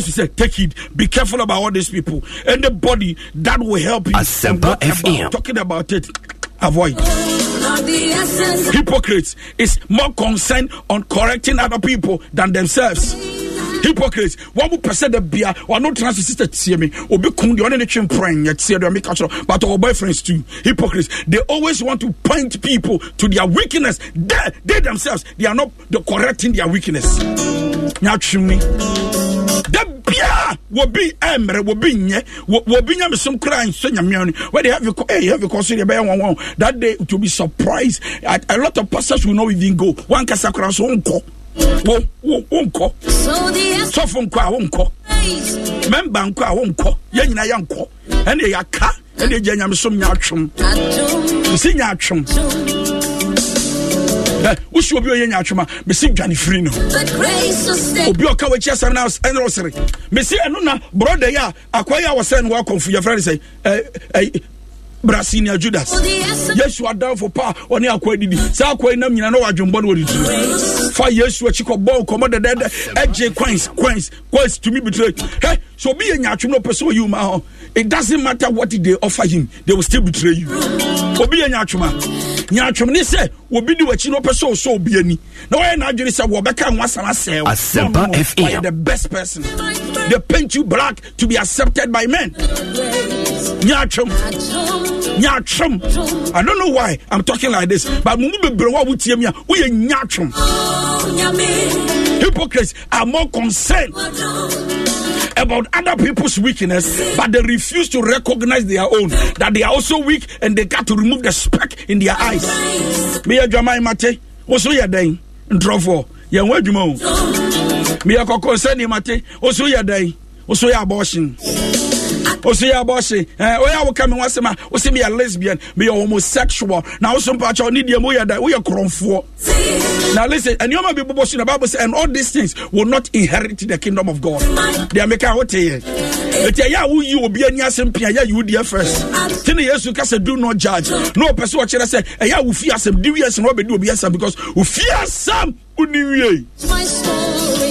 She said, take it. Be careful about all these people. Anybody that will help you. Asempa FM. About, talking about it. Avoid. Hypocrites is more concerned on correcting other people than themselves. Hypocrites. One more percent of beer or no trans sister see me or be kun the only chin praying yet see them but our boyfriends too. Hypocrites. They always want to point people to their weakness. They, they themselves they are not the correcting their weakness. Now me. da bia wɔbi ɛmmerɛ wɔbi nyɛ wɔbi nyamesom kora nsɔ nyamea no they have you hey, have you consider ɛbɛyɛ wɔn wɔn that day to be surprised a, lot of pastors will not even go one kasa kora so nkɔ wo wo nkɔ. Sɔfo nkɔ a nkɔ. Mɛmba nkɔ a nkɔ. Yɛn nyinaa yɛ nkɔ. Ɛnna yɛ aka ɛnna yɛ gya nyamesom nya atwom. Nsi nya atwom. Wosi obi oyɛ nyatwoma mesi dwane firi no. Obi ɔka wakyi asɛm no ɛne wo sere mesi na brɔda yi a akwaa yi a wɔsɛ no wakɔmfo yɛfrɛ no sɛ brasinia judas. Yesu adamfo pa ɔne akoa didi. Saa akoa yi nam nyina na wadwembɔ no wɔde tiri fa yesu akyi kɔbɔ nkɔmmɔ dɛdɛdɛ. Ɛgye quins quins quins tumi betray. Hɛ so obi yɛ nyatwom na ɔpɛ sɛ ɔyi ma hɔ. It doesn't matter what they offer him they will still betray you. Obi yɛ nyatwom a nyatwom ne sɛ obi di w'akyi na ɔpɛ sɛ ɔsɔ obi ani. Na wɔyɛ n'adwene sɛ wɔbɛka ho asɛm asɛe Asempa FM the best person. They paint you black to be accepted by men nyatwom. Nyatwom. I don't know why i'm talking like this but mumu bebree wa wotie mi a woyɛ nyatwom. Hypocrites are more concerned about other people's weakness, but they refuse to recognize their own, that they are also weak and they got to remove the speck in their eyes. Me a Jamai Mate, also ya day, Drofo, ya wajumo. Me a Koko Sani Mate, also ya day, also ya abortion. Oso yɛ abɔhye eh, ɔyɛ a woka me ho asɛm a wosɛ meyɛ lesbian meyɛ homosexual. Na woso mpakyɛ ne deɛ moyɛ da woyɛ korɔmfoɔ now listen bi bobɔ so na bible sɛ and all these things will not inherit the kingdom of god. Deɛ meka woteyɛ ɛti ɛyɛ a woyi obi ani asɛm pia yɛ yiwodeɛ first. Tene yesu ka do not judge. Na ɔpɛ sɛ ɔkyerɛ sɛ ɛyɛ a wofie asɛm de wie asɛm na wabɛdi obi asɛm because wofie asɛm woni wie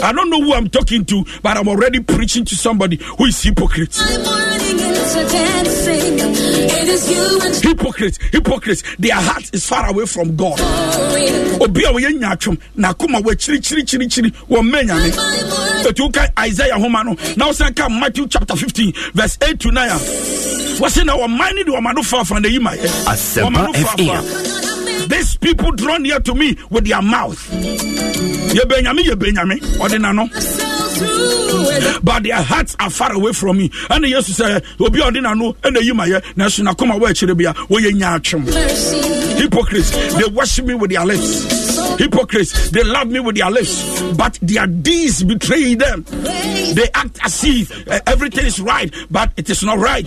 I don't know who I'm talking to, but I'm already preaching to somebody who is hypocrite. Hypocrites, hypocrites, their heart is far away from God. Obi na akoma wɔ wɔ nyame. Etu ka Isaiah homa no na wɔsan ka Matthew chapter fifteen verse eight to nine a wɔsi na wɔman ne de wɔn ano faafa na eyi ma yɛ. Asempa FM. These people draw near to me with their mouth. Yɛ benyame yɛ benyame ɔde n'ano. but their hearts are far away from me. Ɛne yesu sɛ obi a ɔde n'ano ɛna yi ma yɛ nanso n'akoma wɔ akyire bia wɔyɛ nyaatwem hypocrites they worship me with their lips. Hypocrites they love me with their lips. But their deeds betray them. They act as if uh, everything is right but it is not right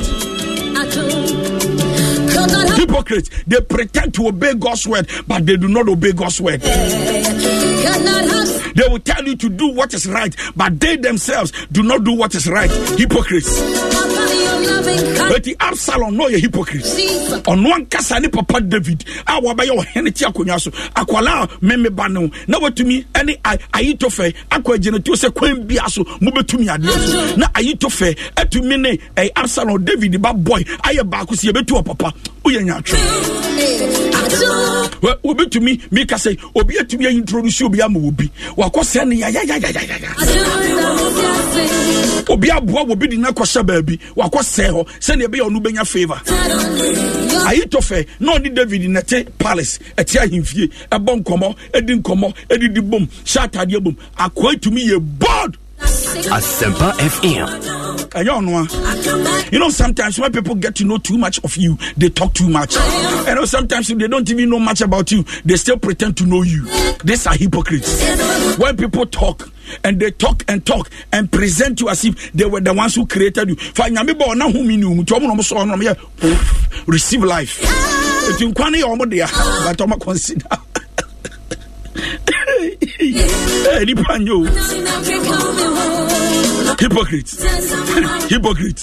hypocrites they pretend to obey god's word but they do not obey god's word they will tell you to do what is right but they themselves do not do what is right. Hypocrites. Eti absalom no yɛ hypocrite ɔno ankasa ne papa david. A wabɛyɛ ɔhene te akonnwa so. Akwala a meme ba no na watumi ne ayitofɛ akɔ agyinatuo sɛ kwan bia so mobɛtumi adeɛ so na ayitofɛ atumi ne eh, absalom david ba boy ayɛ baako sɛ yɛbɛtu ɔpapa woyɛ nyatwe. Wobɛtumi meka sɛ obi atumi aintroduce obi ama obi wakɔ sɛ ne yayayayayaya obi aboa obi de no akɔhyɛ baabi. Wakɔ sɛe hɔ sɛdeɛ ɛbɛyɛ ɔno bɛnya favor. Ayitɔfɛ na ɔne david nɛte palace ɛte ahemfie ɛbɔ nkɔmmɔ ɛdi nkɔmmɔ ɛdidi bom hyɛ atadeɛ bom. Akoa tumi yɛ bold Asempa FM. you know sometimes when people get to know too much of you they talk too much. You know sometimes they don't even know much about you they still pretend to know you. These are hypocrites. When people talk and they talk and talk and present you as if they were the ones who created you. Receive life. But consider nipa nye o. Hypocrite. Hypocrite.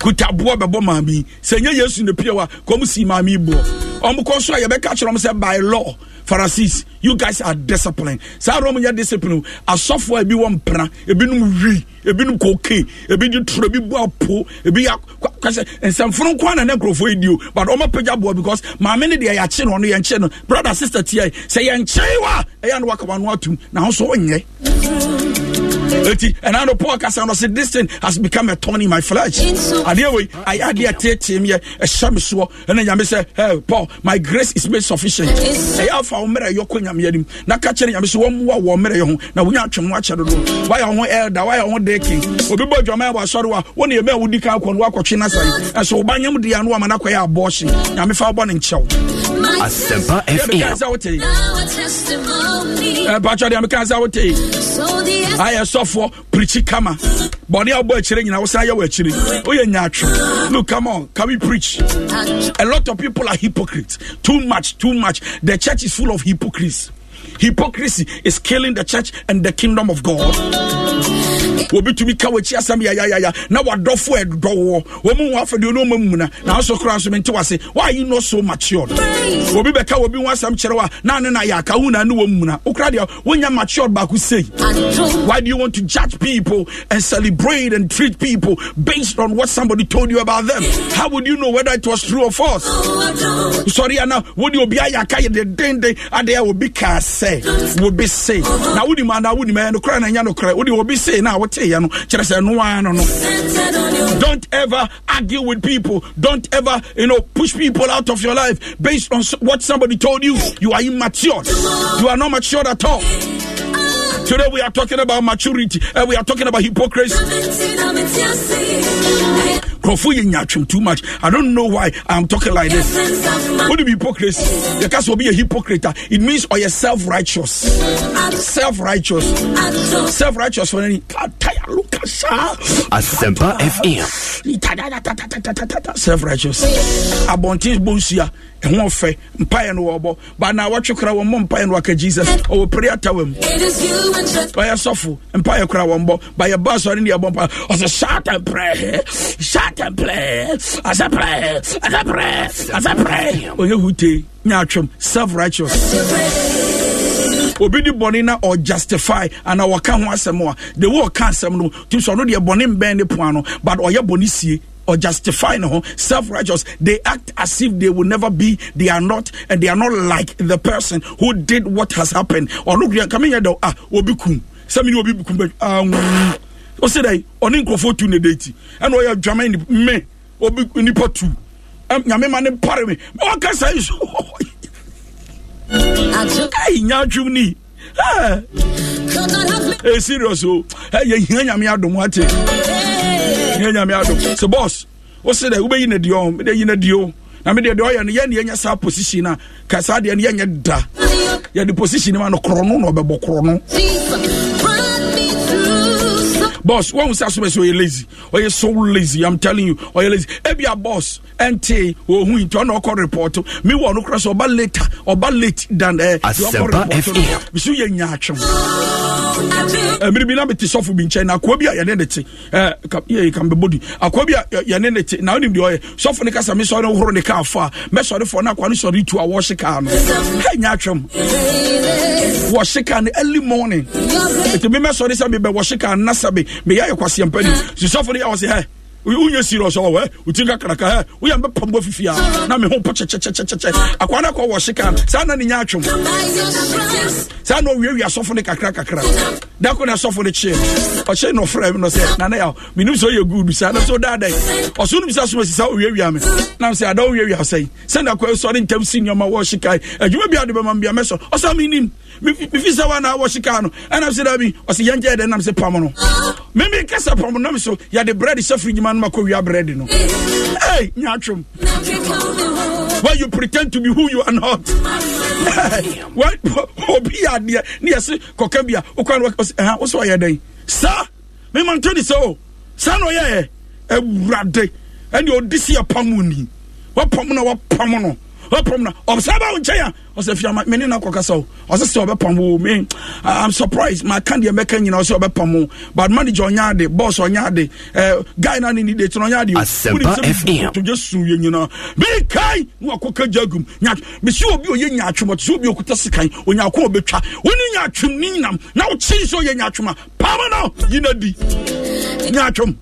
Kutaboɔ bɛbɔ maame sɛ nyɛ yesu ne pie wa kɔm si maame boɔ ɔmo kɔ so a yɛbɛka kyerɛ ɔmo sɛ by law pharisees you guys are disciplined. Saa rɔm nyɛ discipline asɔfoɔ ebi wɔ mpena ebinom wi ebinom koke ebi di turo ebi bu apo ebi yɛ kasɛ nsɛmforo nko ana ne nkurɔfoɔ yi di o. But ɔmo apagya boɔ because maame ne deɛ yɛakye no ɔno yɛnkyɛ no. Brother sister tia yi sɛ yɛnkyɛn wa ɛyɛ ano wakama no atum na ahosuo ɔnyɛ eti ɛna no paul kasa no sɛ this thing has become a thorn in my flesh. Adeɛ wei ayɛ adeɛ teetee mi yɛ ɛhyɛ me soɔ ɛna nyame sɛ hey, paul my grace is made sufficient. Ɛyɛ afa wo mmerɛ yɔkɔ nyame anim na ka kyerɛ nyame sɛ wɔmmoa wɔ mmerɛ yɛ ho na wonya atwem ho akyɛ dodo woayɛ wo ho elder? Woayɛ wo ho dekin obi bɔ adwama wɔ asɔre a wo ne yɛmɛ a wodi ka akɔ no woakɔtwe no asane ɛso wo banyam deɛ no ama no akɔyɛ abɔɔhye nyame fa wobɔ ne nkyɛw Asempa FM. patwɛ deɛ meka sɛ wotei ayɛ sɔfoɔ preachi kama. Bɔne a wobɔ akyire nyina wosan yɛ wɔ akyire. Woyɛ nyaatwe. Look come on can we preach? A lot of people are hypocrites. Too much too much. The church is full of hypocrites. Hypocrisy is killing the church and the kingdom of god obi tumi ka wakyi asɛm yayayaya na wadɔfo ɛdɔ wɔ. Wɔn mu wɔn afɛdeɛ ɔno ɔmo mu na. Na nso koraa nso mente wase. Why are you not so matured? Obi bɛka obi ho asɛm kyerɛ wa na ne na yɛ aka hu na ne wɔn mu na. Okura deɛ wonya matured baako sei. Why do you want to judge people and celebrate and treat people based on what somebody told you about them? How would you know whether it was true or false? Sɔre ana wode obi ayɛ aka yɛ dedenden adeɛ a obi kaa sɛ wobi se na wonim anaa wonim ɛyɛ nokorɛ na ɛnyɛ nokorɛ. Wode obi se na woteeɛ no kyerɛ sɛ no ara no don't ever argue with people. Don't ever you know push people out of your life based on what somebody told you. You are immature. You are not mature at all. Today we are talking about maturity. And we are talking about hypocrisy. Yɛ nyatwem too much. I don't know why i'm talking like this. What do you hypocrisy? Yɛka sɛ obi yɛ hypocrite. It means ɔyɛ self-righteous. Self-righteous. Self-righteous for any Ah. Asempa FM. Self righteous. Abɔnten bonsia ɛho ɔfɛ mpaeɛ no wɔbɔ bana wɔtwe kora wɔn mmɔ mpaeɛ no waka jesus ɔwɔ prayer tower mu ɔyɛ sɔfo mpaeɛ kora wɔn bɔ bayɛ ba asɔre ne yɛbɔ mpa ɔsɛ satan prɛ satan prɛ asɛ prɛ asɛ prɛ asɛ prɛ ɔyɛ hute nyɛ atwom self righteous obi di bɔne na ɔjustify ana wɔka ho asɛm a the way ɔka asɛm no. Tim sɛ ɔno deɛ bɔne mbɛn ne poa no but ɔyɛ bɔne sie or justify no. Self-righteous they act as if they will never be. They are not and they are not like the person who did what has happened. Or no come here though. Ah obi kum sɛ mene obi kum bɛ um ɔsɛ dɛ ɔne nkurɔfoɔ tu ne dati ɛna ɔyɛ adwama me? Obi nipa tu nyame ma ne pare me ɔka yi so Hey, nyatwum ni. Hey, serious o. Hey, ye hia nyame adom ate. Hia nyame adom. So boss, wo se da wo beyi na die o, yi na die o. Na me de de oyɛ no yɛ ne yɛnyɛ saa position a, ka saa de ne yɛnyɛ da. Yɛ de position ma no korɔ na ɔbɛbɔ korɔ no. Boss wọn sá sọmọ sọ ọyẹ lazy. Ọyẹ so lazy? I'm telling you. Ọyẹ lazy? Ebi a boss. Ẹnte ohun ìtọ́ ọ̀nà ọkọ report. Mi wọ ọ̀nù kura sọ ọba later ọba late than ẹ Asempa FM. bisu yẹ nya atwem mmiri bi na mi ti sɔfo bi nkyɛn na akoa bi a yɛne ne te ɛɛ ka yɛ kan bɛ bodi akoa bi a yɛ- yɛne ne te na onim deɛ ɔyɛ sɔfo ne kasa mi sɔre horo ne kaa fa mɛsɔre fɔ na akoa ne sɔre tu a wɔɔhye kaa no ɛ nya atwem wɔhye kaa no early morning. Ètò mi mẹ́sọ̀ ní sábẹ́ bẹ̀ wọ́ṣẹ́ kan ná sábẹ́ meyɛ yɛ kwaseɛ mpa ni sisɔfo no yɛ wɔ se hɛ wonyɛ serious ɔwɔ ɛ kakraka ɛ woyɛ mbɛpambɔ fifia na me po kyɛkyɛkyɛkyɛkyɛ akwa no kɔ wɔ hye saa na ne nya atwom saa na ɔwiawia sɔfo no kakra da ko na sɔfo no kyee ɔkyee no ɔfrɛ sɛ nana yɛ menim sɛ ɔyɛ good saa na sɛ ɔdaadɛn ɔso no bisa so si saa ɔwiawia me. Nam sɛ ada ɔwiawia sɛi sɛnda sɔre ntam si nneɔma wɔ hye adwuma bi bɛma mbia mɛsɔ ɔsa menim mefi sɛ wana wɔ wɔhye no ɛnam sɛ da bi ɔsɛ yɛnkyɛ dɛ nam sɛ pam no. Meme kasa pam nam so yɛde bread hyɛ frigima no ma kɔwia bread no. Ei nyatwom where you pretend to be who you are not? What- obi yɛ adeɛ ne yɛse kɔka bi a wokwa no wo sɛ ɔyɛ dɛn saa memantɔ ne sɛ o saa na ɔyɛɛ awurade ɛne ɔde si yɛpam ni. Wapam no wapam no wapam no ɔsaa ba wo nkyɛn a ɔsɛ fiama mene no akɔkasa o ɔsɛ sɛ ɔbɛpam wo me i'm surprised. Maka deɛ mɛka nyina ɔsɛ ɔbɛpam wo. But manager ɔnya ade boss ɔnya ade eh, guy no ne ni de tino ɔnya ade o. Asempa Wonim sɛ FM. togye su yɛ nyinaa. Mekae na wakɔka gya gum mesɛ obi ɔyɛ nyaatwom ɔte sɛ obi ɔkuta sekan onyaako ɔbɛtwa. Wone nyaatwom ne nyinam na wokyee sɛ ɔyɛ nyaatwom a pama no yina di. Nyaatwom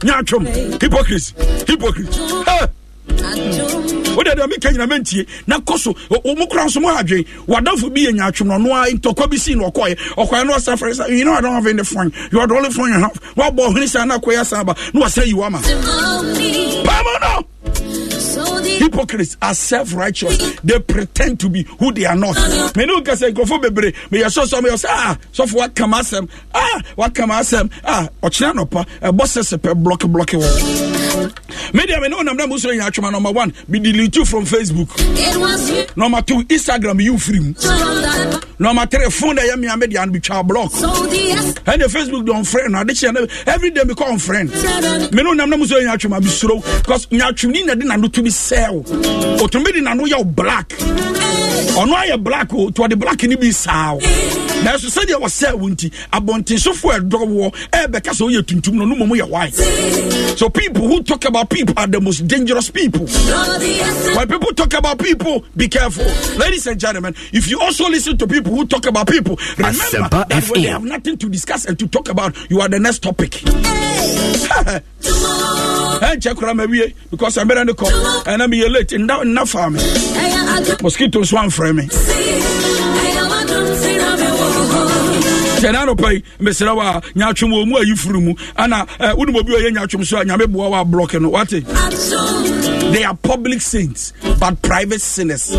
nyaatwom hypocrisy hypocrisy hey! Wode deɛ meka nyina mantie na kɔ so ɔmo kora nso mo adwen. Wadamfo bi yɛ nyaatwom no a ntɔkwa bi sii no ɔkɔɛ ɔkɔɛ no ɔsa frɛ sɛ you know I don't have any phone you are the only phone you have. Wabɔ ɔhene saa na akɔyɛ asa ba na wasɛ yi wama. Pama no hypocrites are self-righteous. They pretend to be who they are not. Mene wo kasɛ nkurɔfo bebree meyɛ sɔ sɔ meyɛ sɛ ah sɔfo wakam asɛm. Ah wakam asɛm. Ah ɔkyena nɔpa ɛbɔ sɛ sɛpɛ blɔke blɔke wɔ. Media mene wonam na musoro nya atwoma number one me delete you from facebook. Number two instagram you free number three phone da yɛ mea media no bitwa block. Ɛne facebook de ɔmfrɛ no ade kyɛ no every day mekɔ ɔmfrɛ no mene wonam na musoro nya atwoma mesuro because nyatwomni na de nano to bi sɛ wo ɔtumi de nano yɛ wo black. Ɔno ayɛ black o nti ɔde black no bi saa wo nanso sɛdeɛ wɔsɛ wo nti abɔntensofoɔ ɛdɔwoɔ ɛbɛka sɛ woyɛ tuntum no no mmom yɛ white. So people who talk about people are the most dangerous people. When people talk about people be careful. Ladies and gentlemen if you also listen to people who talk about people. Remember Asempa that when they have nothing to discuss and to talk about you are the next topic. Ɛnkyɛ kora ma wie because ɛmɛrɛ ne kɔ ɛna meyɛ late. Nna nna faa me. Mosquito nso amfrɛ me kyɛ na anɔpa yi mesrɛ wo a nyatwom wɔ mu ayi furu mu. Ana eh, wonim obi ɔyɛ nyatwom so a nyame boa wɔ ablɔke no. Wate. They are public saints but private sinners.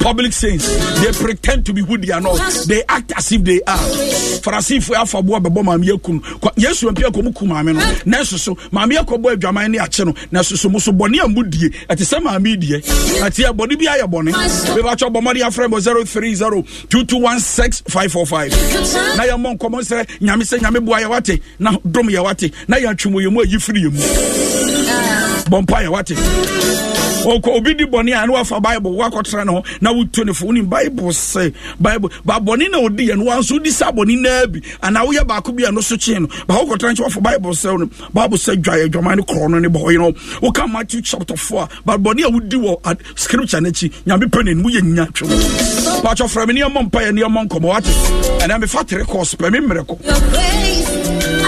Public saints they pretend to be who they are not. They act as if they are. Farisifo afa boa bɛbɔ maame akunu yesu ampia kɔ mu ku maame no. Na ɛso so maame akɔbɔ adwaman ne akye no. Na ɛso so mo so bɔne a mudie ɛte sɛ maame yi deɛ ɛte ɛ bɔne bi ayɛ bɔne. Mebakyɛ bɔ mmɔde afrɛ bɔ 030 2216 545 na yɛmmɔ nkɔmmɔ sɛ nyame sɛ nyame boa yɛ wate na dom yɛ wate na yɛatwe yɛ mu ayi firi yɛ mu bɔmpa yɛ wate. Ɔkɔ obi di bɔne a ne wafa bible wakɔtena ne ho na wotu ne fo. Wonim bible sɛ bible ba bɔne na ɔdi yɛ no wanso wodi saa bɔne naa bi. Anaa woyɛ baako bi a no so kyee no ba wokɔtena nkyɛ wafa bible sɛ no. Bible sɛ dwaeɛ adwaman no korɔ no ne bɔ you know. Woka matthew chapter 4 a ba bɔne a wodi wɔ scripture no akyi nyame pɛ nanim woyɛ nya twom bakyɛ frɛ me ne yɛmmɔ mpayɛ ne yɛmmɔ nkɔmmɔ wate. Ɛnɛ mefa tere kɔ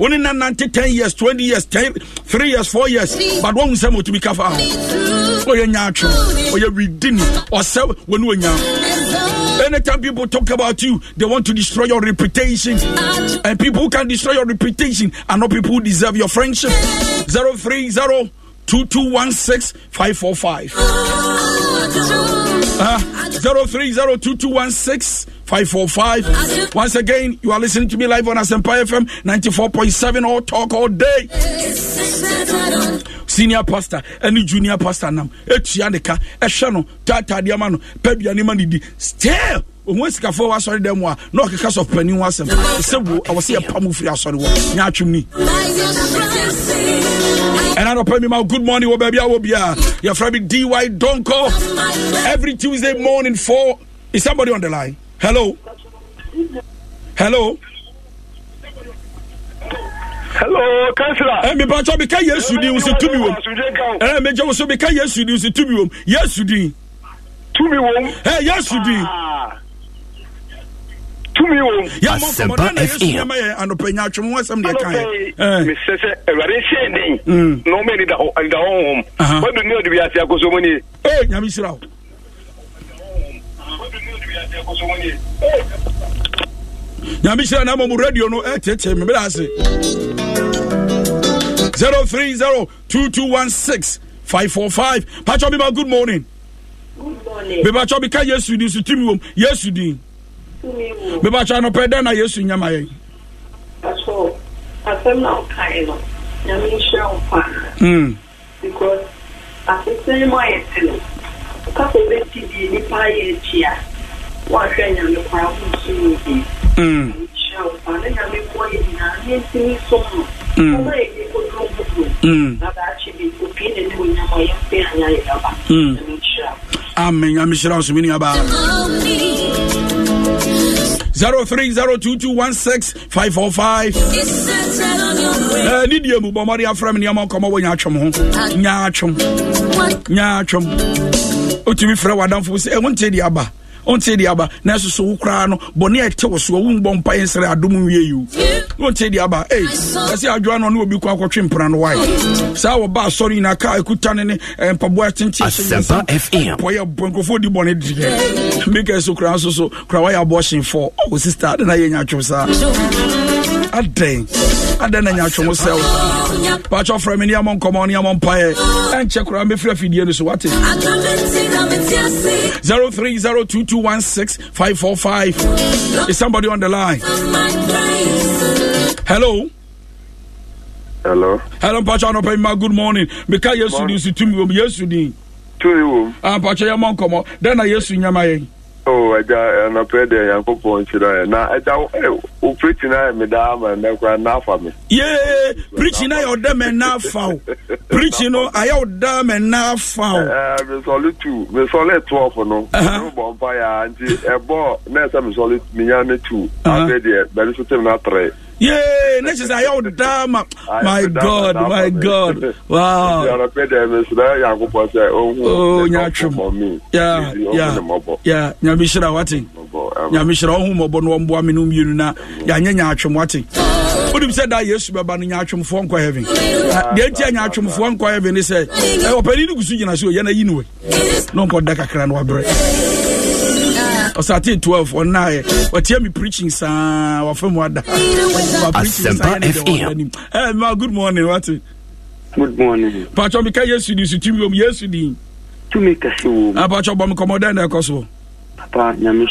wone nanante 10 years 20 years 10 3 years 4 years but woahu sɛ ma ɔtumi kafa ho ɔyɛ nyaatwom ɔyɛ widini ɔsɛ wɔne ɔnya Anytime people talk about you, they want to destroy your reputation. And people who can destroy your reputation are not people who deserve your friendship. 030 2216 545. Uh, 030-2216-545. Once again, you are listening to me live on Asempa FM 94.7 all talk all day. Senior pastor any junior pastor nam etua ne ka ɛhwɛ no no still ohun esikafoɔ wɔ asɔre dɛm a na ɔkeka sɔ panin ho asɛm ɛsɛ wo ɛwɔ sɛ yɛpam wo firi asɔre wɔ nyɛ atwem ni ɛna nɔpɛ mi ma good morning wɔ baabi a wɔ bia yɛfrɛ me dy donko. Every tuesday morning for is somebody on the line? Hello? Hello? Hello councillor. ɛ mipa atwa meka yesu din wo. Sɛ tumi wom ɛ megya wo so meka yesu din wo sɛ tumi wom yesu din tumi wom. ɛ yesu din tumi yɛmmɔ Asempa nkɔmmɔ na yesu FM. nyɛma yɛ anɔpɛ nyaatwom ho asɛm deɛ kaɛ mesɛ sɛ awurade nhyɛ den na ɔma anida hɔ anida honhom Aha. wadu ne ɔde wiase akɔsɔ mu nie. Ee nyame hyira wo. Nyame hyira na mmom radio no ɛtiatia me meda ase. 0302216 patwɔ mema good morning. Mepatwɔ meka yesu din so tumi wom. Yesu din mepatwɔ anɔpɛ dɛn na yesu nyama yɛn asɛm na ɔkae no nyame nhyira wo paa Mm, because asesɛn mu ayɛ te no woka sɛ wobɛti die nnipa ayɛ akyi a woahwɛ nyame kwaa wonso no bi. Mm, nhyira wo paa na nyame boɔ yɛ nyinaa ne ntimi som no ɔma yɛde kɔduro foforɔ mm. na daakye bi opie ne ne onyam a yɛmfɛ anyɛ ayɛ daba Mm. nyame nhyira wo amen. Nyame hyira wo so me nuabaa 0302216545 Eh, ne deɛ mu bɔ mmɔde afrɛ me nneɛma nkɔmmɔ wɔ nyaatwom ho. Nyaatwom nyaatwom wotumi frɛ w'adamfo sɛ ɛwo nte de aba wonte de aba na ɛso so wo koraa no bɔne a ɛte wo so wombɔ mpa nsrɛ adom wie yi wo. Wonte de aba ei ɛsɛ adwoa no ne obi kɔ akɔtwe mpena no wae. Saa wɔba asɔre nyina ka ɛkuta ne ne eh, mpaboa tente Asempa FM. pɔyɛ bɔ nkurɔfoɔ di bɔne deɛ meka so koraa nso so koraa wayɛ abɔhyenfoɔ ɔwo sister. Ade na yɛ nyatwom saa? Adɛn? Adɛn na nyatwom sɛ wo? Pakyɛ frɛ me nneɛmɔ nkɔmmɔ nneɛmɔ mpaeɛ. Ɛnkyɛ koraa mɛfiri afidie no so wate 0216 545. Is somebody on the line? Hello. Hello. Hello, Pacha no my good morning. Because yesterday you see to me, yesterday. To you. Ah, Pacha, your mom come on. Then I yesterday, my o agya anɔpɛ deɛ nyankopɔn nhyira ɛ na agya wo preti no ayɛ meda ama nnɛ koraa na afa me. Yee preaching na yɛ ɔda mɛ na afa o preaching no ayɛ ɔda mɛ na afa o Eh, mesɔle tu mesɔle twelve no mebɔ mpa yɛ nti ɛbɔ na ɛsɛ mesɔle menya ne tu afei deɛ bɛne so tem no atrɛ yee ne kyerɛ sɛ ayɛ ɔda ma my god my god. Wow. Sɛ nyatwom. nyame hyira wate nyame hyira ɔho mmɔbɔ no ɔmboa me no mmienu na. Yɛanyɛ nyaatwom wate wonim sɛ da yesu bɛba no nyaatwomfoɔ nkɔ heaven deɛ nti a nyaatwomfoɔ nkɔ heaven ne sɛ ɔpani no gu so gyina so o, yɛna yi no we na ɔnkɔda kakra no wabrɛ ɔsate 12 ɔnaɛ ɔtia me preaching saa wafa mu ada. Wa preaching saa, Asempa yɛne deɛ FM. wɔda nim. Eh, ma good morning wate. Good morning. Patwɔ meka yesu din so tumi wom yesu din. Tumi kɛse Ah, bɔ me kɔmmɔ dɛn na ɛkɔ so. Papa nyame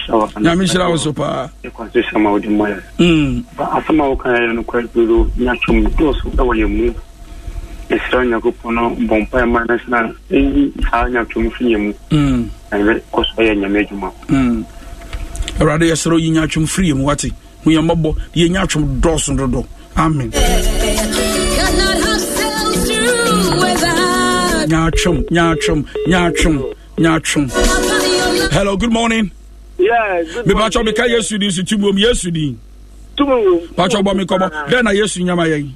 hyira wo so paa. Ɛkwa so ma wode mmɔyɛ. Mm. asɛm a wokaeɛ no kwaduro nyatwom dɔɔso ɛwɔ yɛ mu. Ɛsrɛ onyankopɔn no bɔ ma no sena ɛyi saa nyatwom fi yɛ mu. Mm. ɛbɛ kɔ so ɛyɛ nyame adwuma. Mm. Awurade yɛsrɛ wo yi nyatwom firi yɛ mu wate. Hu yɛ mmɔbɔ yɛ nyatwom dɔɔso dodo. Amen. Nyatwom nyatwom nyatwom nyatwom hello good morning. Mepatwɔ meka yesu din so tumuom yesu din. Patwɔ bɔ me kɔmmɔ dɛn na yesu nyama yɛn?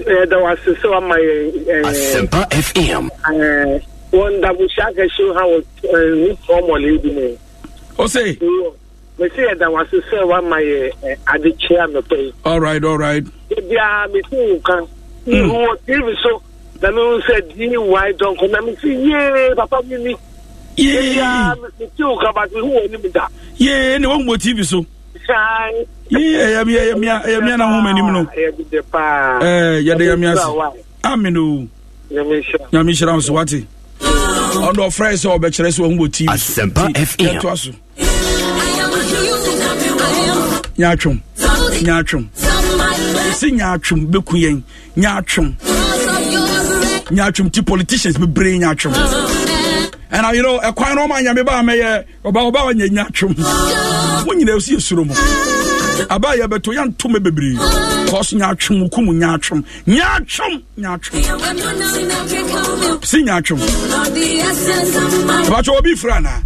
Ɛda wase sɛ wama yɛ Asempa FM. wɔn dabuhyɛ akɛhyɛ ha wɔ nufɔ mɔle bi ne o mesi yɛ da wase sɛ wama yɛ adekye anɔpɛ yi. alright alright. ebiara mesi nka ihu tv so na mi n sɛ di wae dɔnko na mi yee papa mi ni. yee ebiara mesi nka ba ti hu wɔ anim da. yee ne wɔn mo tv so. yee ɛyɛ mi ɛyɛ mi ɛyɛ mi anahom anim no. ɛyɛ bi de paa. ɛɛ yɛde yɛ mi ase amen o. nyamihyira nyamihyira nso wate. ɔdɔ fɛrɛ sɛ ɔbɛkyerɛ sɛ wɔn mo tv asempa fm nyaatwom nyaatwom ɛsɛ nyaatwom bɛku yɛn. Nyaatwom nyaatwom ti politicians bebree nyaatwom ɛna you know ɛkwan no ɔma nyame baa mɛyɛ ɔba ɔba wanyɛ nyaatwom mo nyina ɛsi yɛsuro mu. Aba yɛbɛto yɛnto me bebree. Kɔs nyaatwom wokum nyaatwom nyaatwom nyaatwom si nyaatwom ɛbakyɛ obi frɛ anaa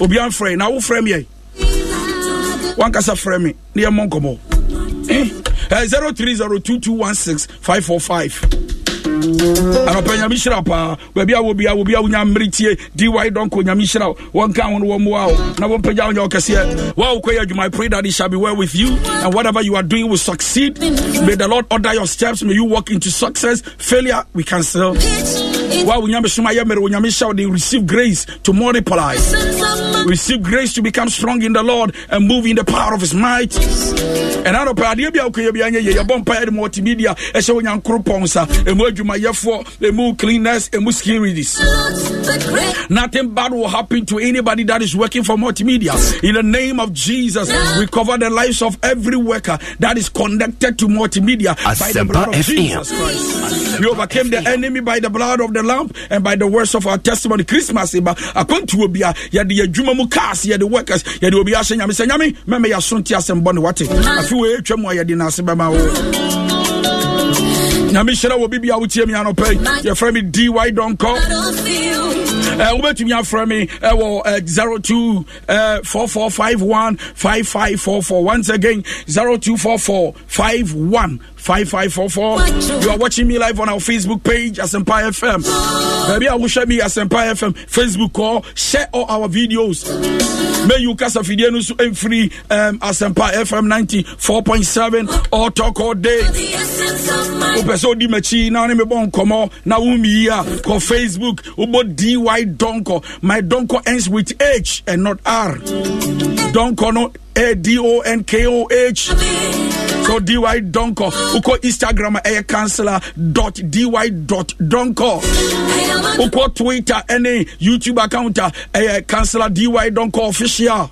obi amfrɛ na wofrɛ me yɛ? Wankasa frɛ me ne yɛmmɔ nkɔmmɔ eh? eh, 0302216545 anɔpɛ nyame hyira paa baabi a wɔbia wɔbi a wonya mmere dy dɔnko nyame hyira wo. wɔnka ho no wɔmmoa wo na wɔmpagya wo nyɛ wo kɛseɛ woa wokɔyɛ adwuma i pray that it shall be well with you and whatever you are doing will succeed may the lord order your steps may you walk into success failure we cancel woa wo nyame som ayɛ mmere wo nyame hyɛ wo de receive grace to multiply receive grace to become strong in the Lord and move in the power of His might. And pay adeɛ bi a wokɔyɛ bi anyɛ yɛ yɛbɔ mpaeɛ de ma multimedia ɛhyɛ wo nyankoropɔn sa ɛmu adwumayɛfoɔ ɛmu cleaners ɛmu securities Nothing bad will happen to anybody that is working for multimedia. In the name of Jesus, we cover the lives of every worker that is connected to multimedia by the blood of FM. Jesus Christ. We overcame the enemy by the blood of the Lamb and by the words of our testimony. Christmas, eba akwantu obi a yɛde yɛdwuma mu cars yɛde workers yɛde obi ahyɛ nyame sɛ nyame mɛmɛ yɛaso nte asɛm bɔ wate afe wɔ ɛtwa mu a yɛde n'ase bɛma wo nyame hyerɛ wɔ bibi a wotie me anɔpɛ yɛfrɛ me dy dɔnkɔ Uh, wobɛtumi afrɛ me ɛwɔ uh, 02 uh, 4451 5544 once again 0244 51 5544 you are watching me live on our facebook page asempa fm baabi a wohwɛ me asempa fm facebook kɔ share all our videos. May you kasa fidie no so ɛmfiri um, asempa fm 94.7 all talk all day. Wopɛ sɛ wodi m'akyi na ne mebɔ nkɔmmɔ na wommii a kɔ facebook wobɔ dy donko. My donko ends with h and not r. Donko no a-d-o-n-k-o-h so dy donko. Wokɔ instagram a counselor dot dy dot donko. Wokɔ twitter ɛne youtube account a counselor dy donko official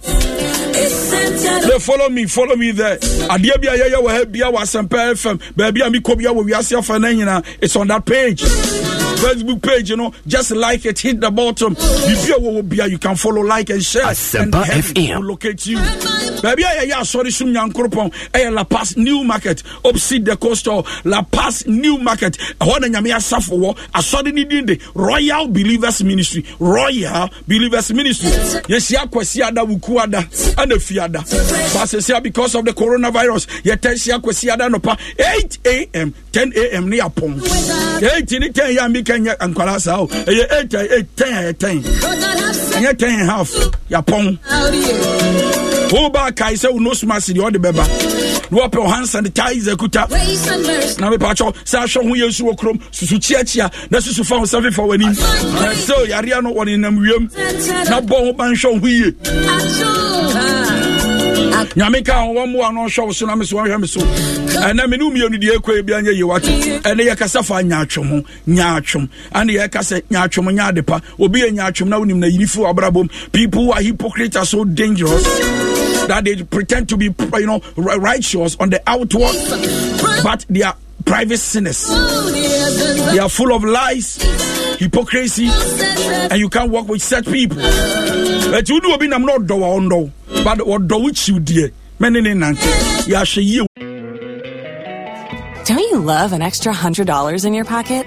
They follow me, follow me there. Adeɛ bi a yɛyɛ wɔ bia wɔ Asɛmpa FM. Baabi a mekɔ bia wɔ wiase afa nyinaa. It's on that page. Facebook page, you know, just like it, hit the bottom. If you will be, you can follow, like, and share. and Asempa FM. will locate you. Baby, I yeah, sorry, sum nyankoropon. Eh, Lapaz New Market, opposite the coastal Lapaz New Market. Hɔ na nyame asafo wɔ asɔre ne din de Royal Believers Ministry. Royal Believers Ministry. Yɛhyia kwasi ada wuku ada ɛna fi ada. Basesia because of the coronavirus. Yɛtɛ hyia kwasi ada nɔpa 8 a.m. 10 a.m. ne yapɔn. 8 ne 10 yɛ a meka nyɛ nkwalaa saa o. Ɛyɛ 8 a 8 10 a yɛ 10. Ɛnyɛ 10 and half yapɔn woba kae sɛ wo nose mask deɛ ɔde bɛba na wɔpɛ hand sanitizer kuta na mepakyɛw sɛ ahwɛ ho yɛ nsu wɔ kurom susu kyiakyia na susu fa ho sɛ fefa w'anim sɛ yareɛ no wɔne nam wiem na bɔ ho ban hwɛ wo ho yie nyame ka ho wɔmmoa no ɔhwɛ wo so na me so wɔhwɛ me so. Ɛnɛ me ne mmienu deɛ ɛkɔ bia nyɛ yie wate. Ɛne yɛkasa fa nyaatwom ho nyaatwom ane yɛka sɛ nyaatwom nyɛ ade pa obi yɛ nyaatwom na wonim na yiri fi people who are hypocrites are so dangerous that they pretend to be you know righteous on the outward but they are private sinners. They are full of lies hypocrisy and you can't work with such people. But you do obi nam na ɔdɔ wa ɔndɔ but deɛ mɛne ne nante yɛahwɛ yie Don't you love an extra $100 in your pocket?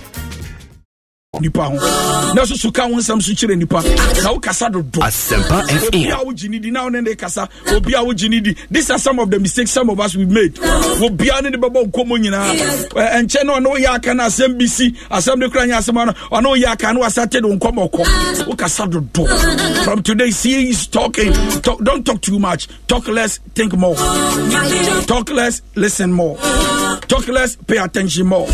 Nipa ho. Na so so ka wo nsɛm so kyerɛ nipa. Na wo kasa dodo. Asempa obi a wo gyini di na wo ne ne kasa. Obi a wo gyini di these are some of the mistakes some of us we made. Obi a ne ne bɛbɔ nkɔmmɔ nyinaa. Ɛnkyɛ no ɔne woyɛ aka no asɛm bi si. Asɛm de kora nyɛ asɛm ano. Ɔne woyɛ aka no wasate de wo nkɔmmɔ kɔ wo kasa dodo. From today see is talking. Talk, don't talk too much. Talk less think more. Talk less listen more. Talk less pay attention more.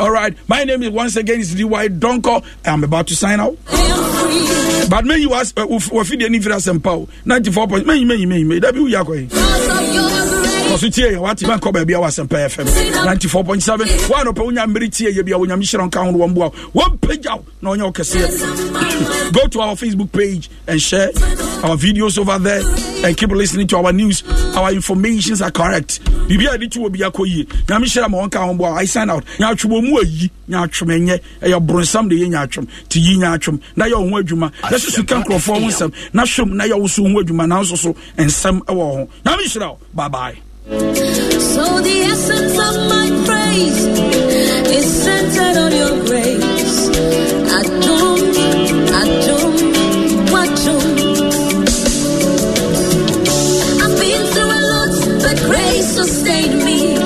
All right. My name is once again is DY nkɔ i'm about to sign out. But mayi uh, wa wafidie ni fira asɛmpa o. ninety four point mayi mayi mayi mayi dabi wuyi akɔ yi. Going Kɔso tie yɛn wate bɛnkɔ baabi a wɔ asɛmpa fm 94.7 woa wonya mmere tie yɛ bia wonyame hyerɛ nka ho wɔmboa wo wɔmpagya wo na ɔnyɛ wo kɛseɛ go to our facebook page and share our videos over there and keep listening to our news. Our informations are correct. Biribi a yɛde to wɔ bi akɔ yie nyame hyerɛ ma wɔnka ho i sign out. Nyaatwom wɔ mu ayi nyaatwom ɛnyɛ ɛyɛ boronsam de yɛ nyaatwom te yi nyaatwom na yɛ wo ho adwuma na susu ka nkurɔfoɔ ho nsɛm na hwɛm na yɛ wo so ho adwuma nanso so nsɛm ɛwɔ ho. Nyame hyerɛ wo bye So the essence of my praise is centered on your grace. Adum, adum, wadum. I've been through a lot, but grace sustained me.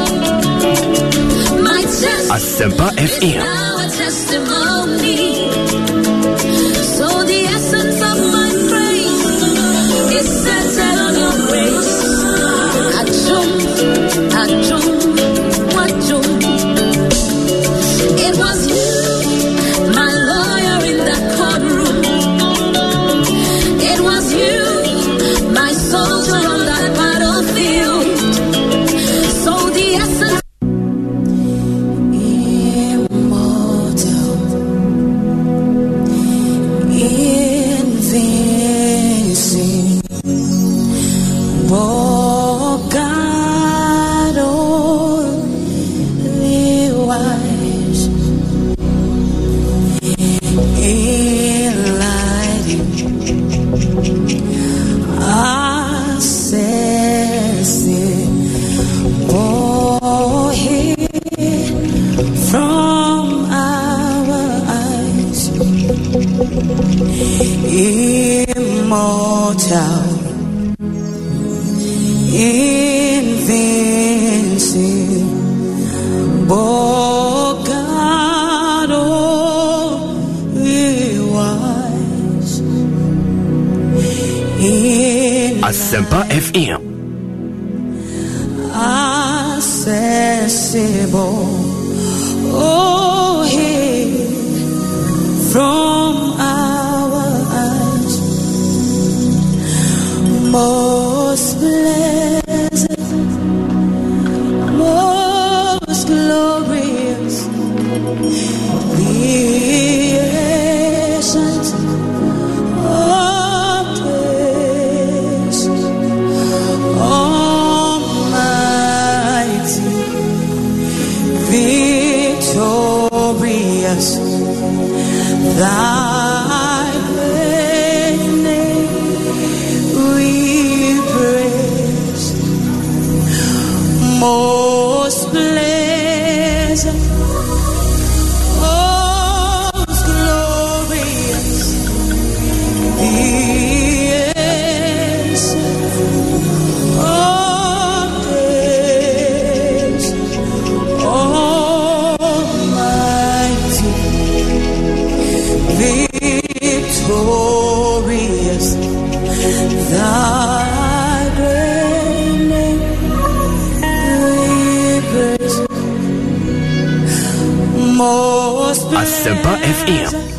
My test Asempa FM. Sempa FM. Accessible. more Asempa FM.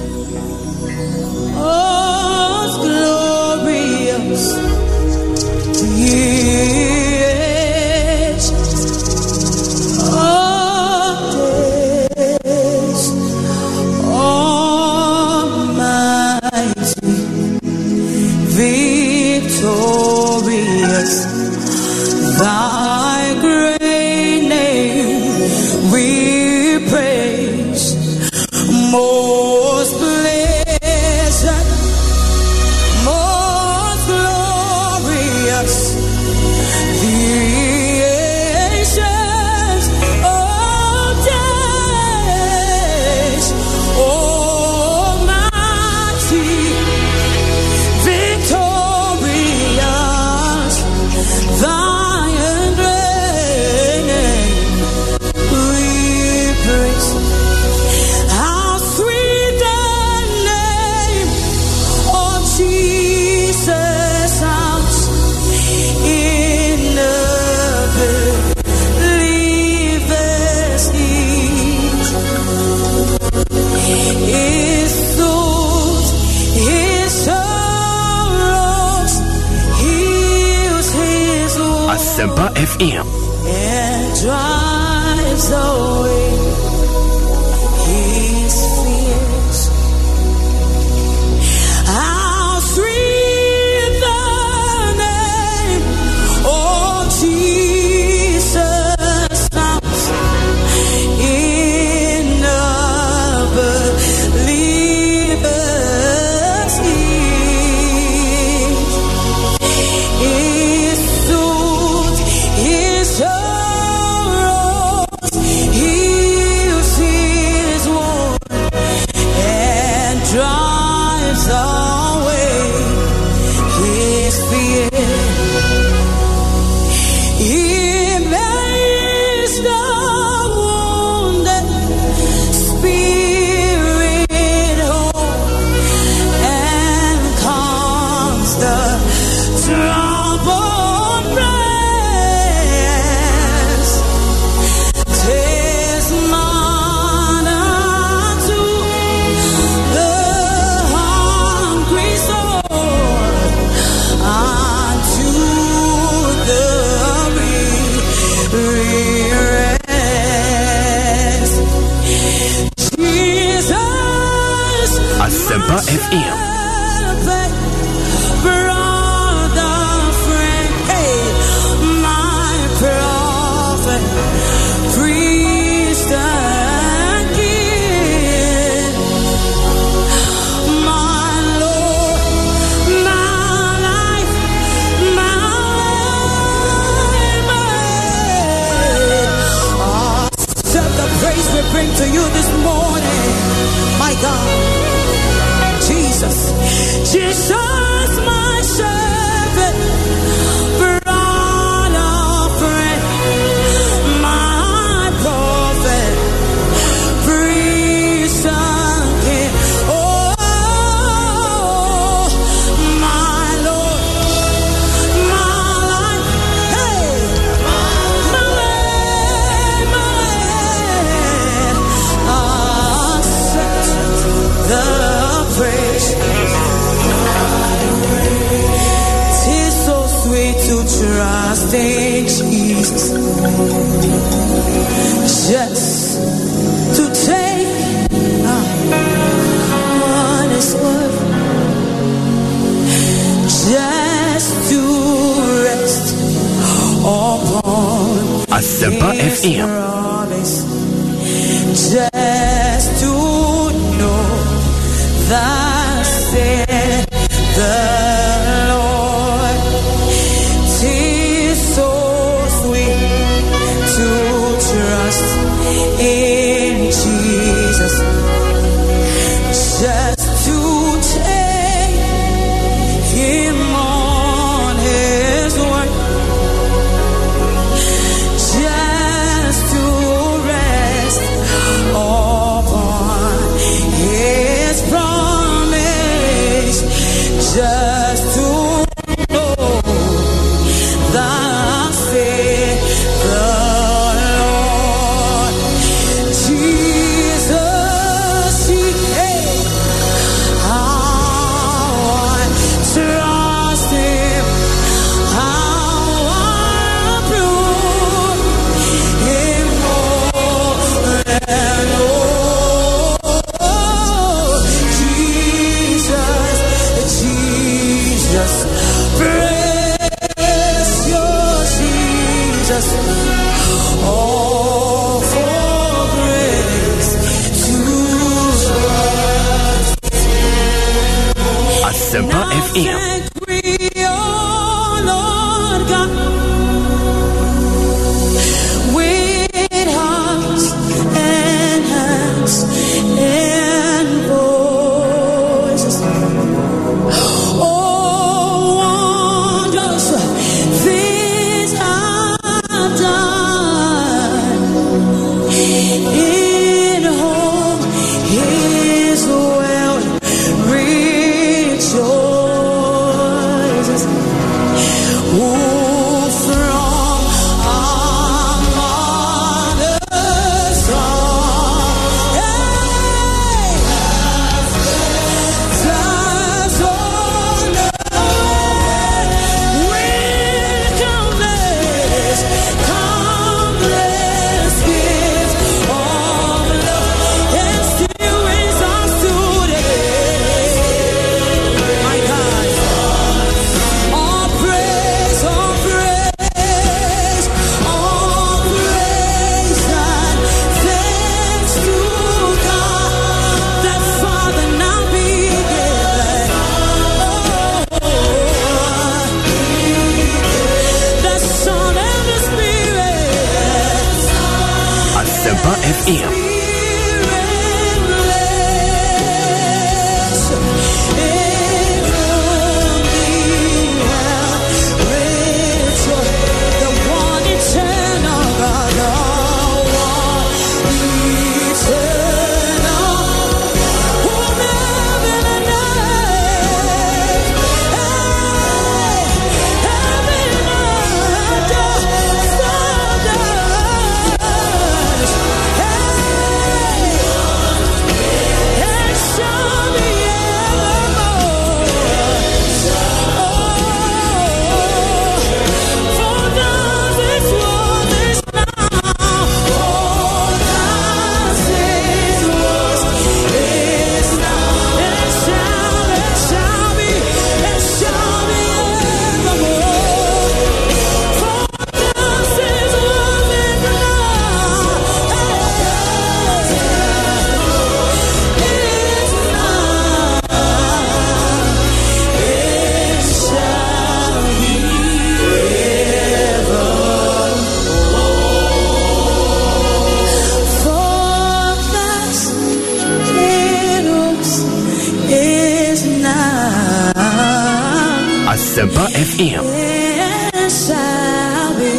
Sempa FM. Yes, I'll be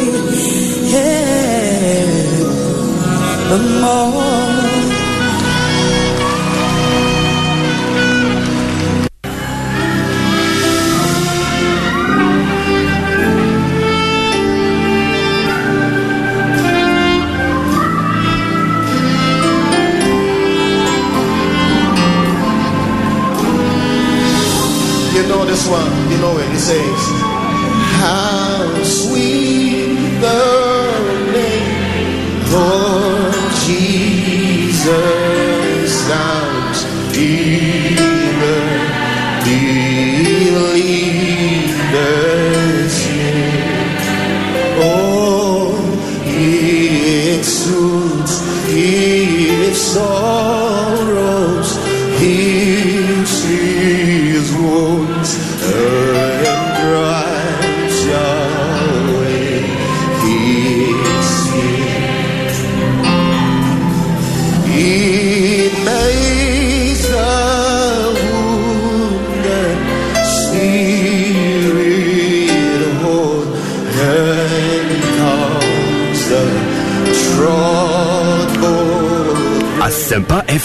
here. The more. 26.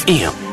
FM.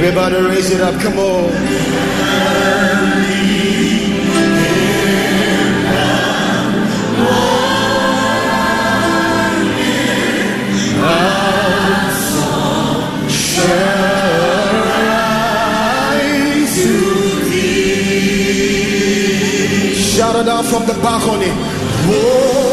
Everybody raise it up, come on. Shout it out from the balcony. Holy,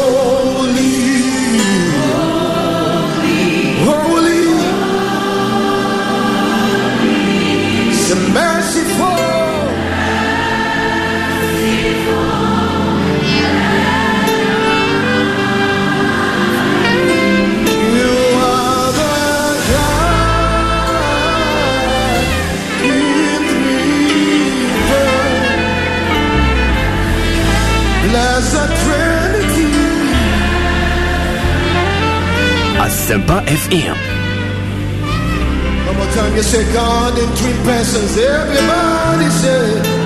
Asempa FM. One more time, you say God in three persons. Everybody say.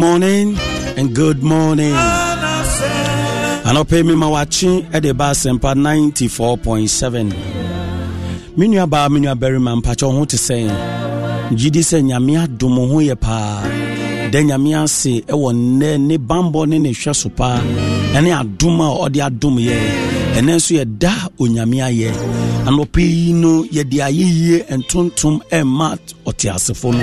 Morning and good morning. Anɔpɛ mi ma wakye ɛde ba asɛmpa 94.7. Me nua baa me nua barima mpakyɛ ho te sɛn. Gyidi sɛ nyame adom ho yɛ paa. da nyame ase ɛwɔ nnɛ ne bambɔ ne ne hwɛ so paa ɛne adom a ɔde adom yɛ ɛnɛ nso yɛda onyame ayɛ anɔpɛ yi no yɛde ayɛyie ntontom ɛma ɔteasefo no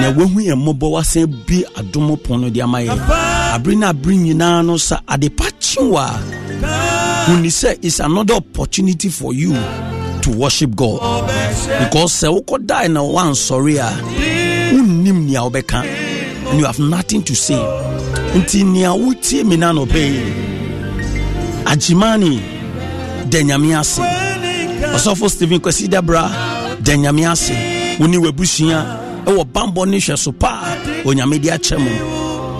Na wahu yɛn mmɔbɔ wasan bi adom pon no de ama yɛ abere no abere nyinaa no sa adepa kyew a huni sɛ it's another opportunity for you to worship god. Because sɛ wokɔdae na woansɔre a wonnim nea wobɛka. And you have nothing to say. Nti nea wotie me na nɔpɛ yi agyimane da nyame ase. Ɔsɔfo stephen kwasi dabra da nyame ase. Wo ne wabusua ɛwɔ bambɔ ne hwɛ so paa. Onyame de akyɛ mu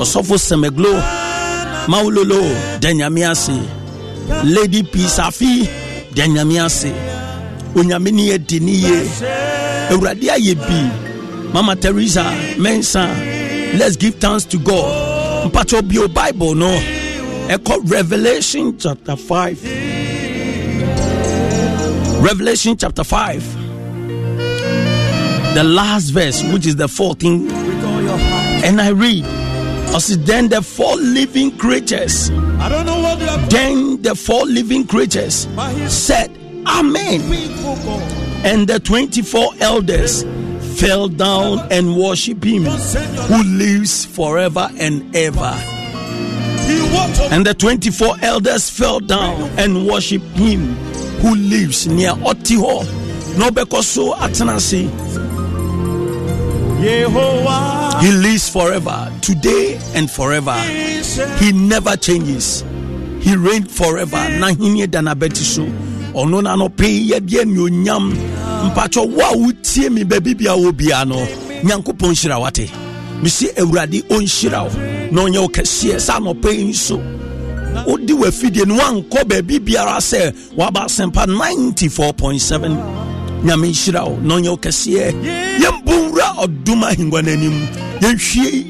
ɔsɔfo sɛmɛglo maulolo da nyame ase? Lady pisafi da nyame ase? Onyame ne yɛdi ne yie awurade ayɛ bi. Mama teresa mensa let's give thanks to god. Mpatwɛ bio bible no. Ɛkɔ revelation chapter 5 revelation chapter 5 the last verse, which is the 14th. And I read, I said, Then the four living creatures, I don't know what then the four living creatures said, Amen. And the 24 elders fell down and worshiped him who lives forever and ever. And the 24 elders fell down and worshiped him who lives near Otiho. Nobeko so atenase. He lives forever, today and forever. He never changes. He reigns forever. Nahinie danabetisu. Ono na no pay yebie mi onyam. Mpacho wa utie mi baby bia obi ano. Nyankopon hyira wate. Misi Awurade onhyira wo. Na onye okese sa no pay nso. Odi wafidie no ankɔ baabi biara sɛ waba asɛmpa 94.7 nyame nhyira wo na ɔnyɛ wo kɛseɛ. Yɛmbɔ nwura ɔdom ahengua no anim yɛnhwie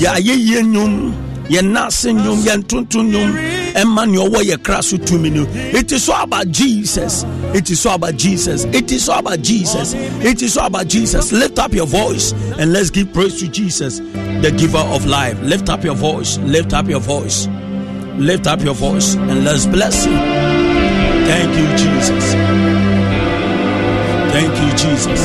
yɛayɛyie nnwom yɛna ase nnwom yɛntonto nnwom. Ɛma nea ɔwɔ yɛ kra so tumi no. It is all about jesus. It is all about jesus. It is all about jesus. It is all about jesus. Lift up your voice and let's give praise to jesus the giver of life. Lift up your voice. Lift up your voice. Lift up your voice and let's bless him. Thank you jesus thank you jesus.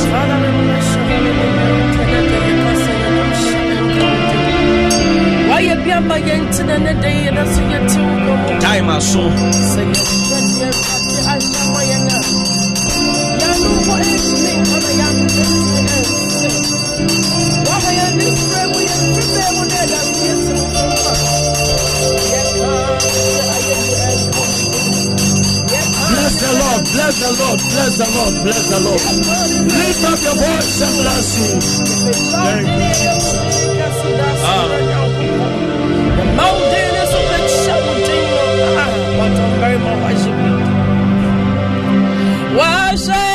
Wayɛ biama yɛntena ne de bless the Lord, bless the Lord, bless the Lord. Lift up your voice and bless Him. Thank you. Ah. The mountain is of the shouting. What a very much worship. Worship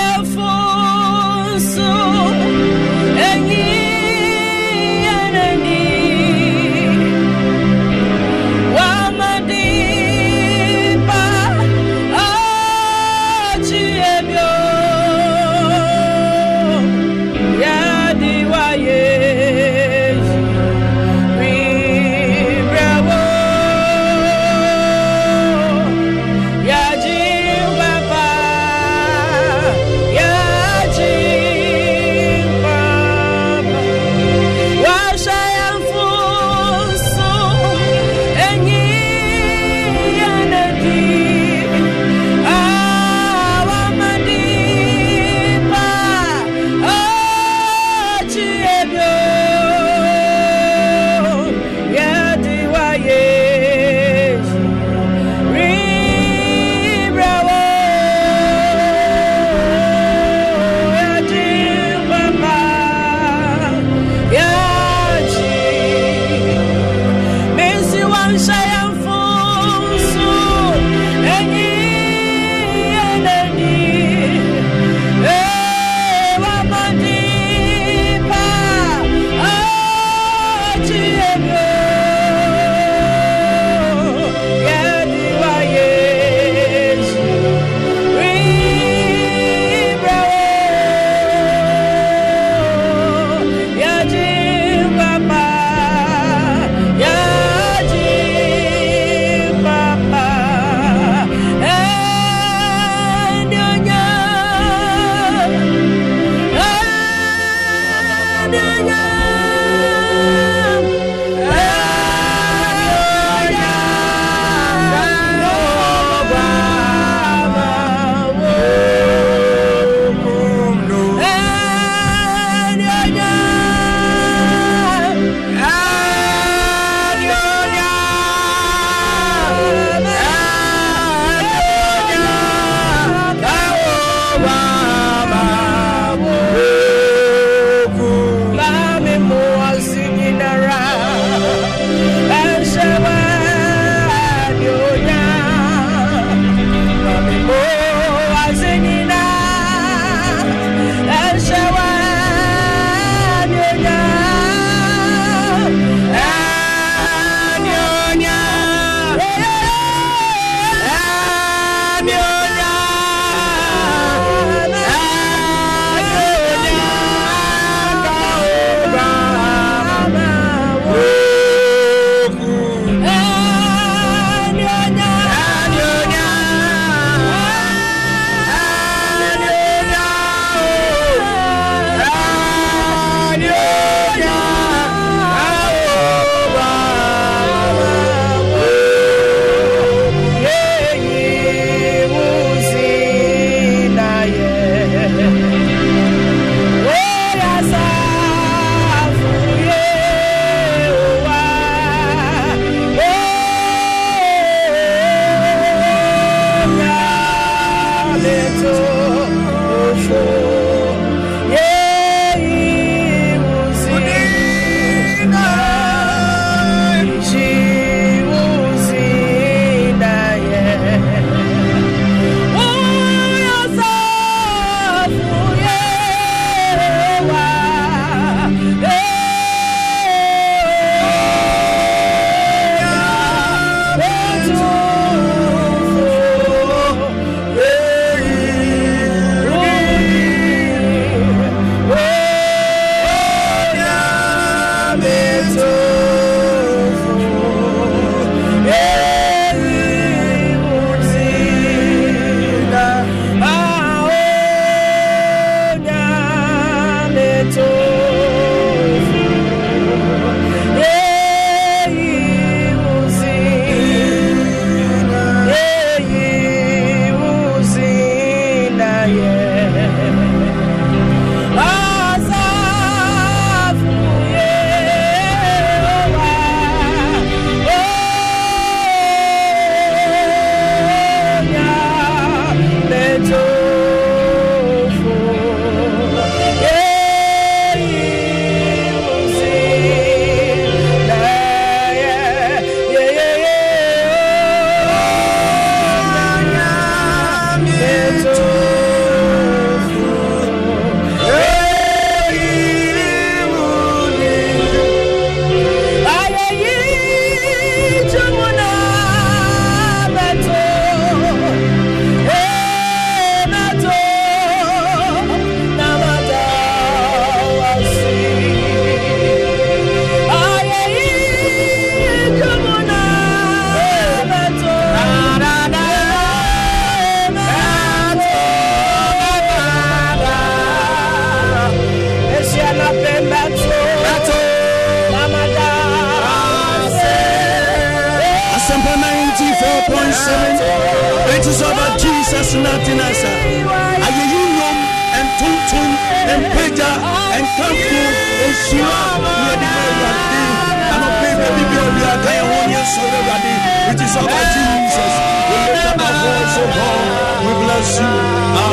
yɛn ho ne. It is about Jesus. We lift up our voice, oh God. We bless you. Ah.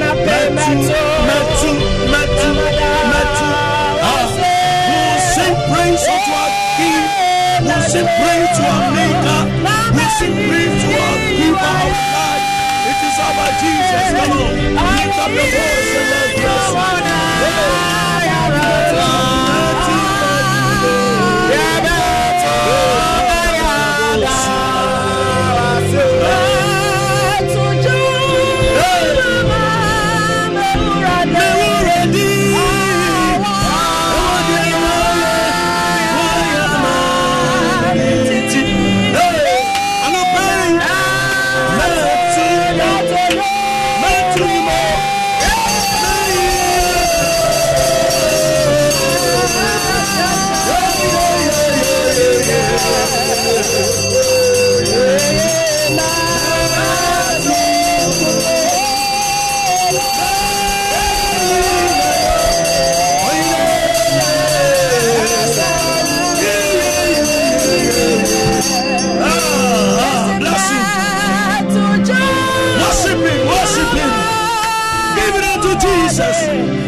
Metu, metu, metu, metu. Ah. We will sing praise unto our King. We will sing praise to our Maker. We will sing praise to our Giver of life. It is about Jesus. Come on. Lift up your voice and let's bless him. Worship Jesus.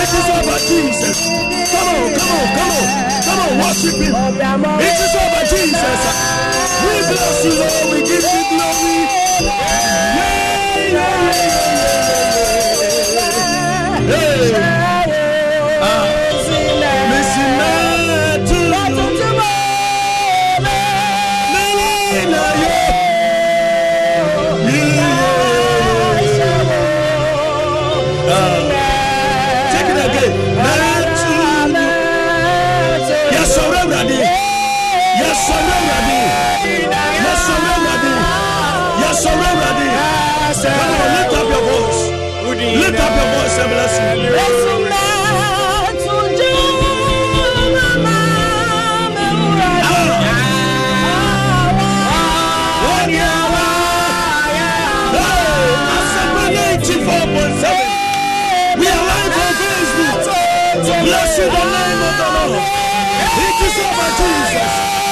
It is over Jesus. Come on, come on, come on. Come on, worship Him. It is over Jesus. We bless you, Lord. We give you glory. Yeah, yeah, yeah, yeah, yeah. Hey. up your voice and bless him. Bless him We are live on Facebook. Bless you the name of the Lord. It is over Jesus.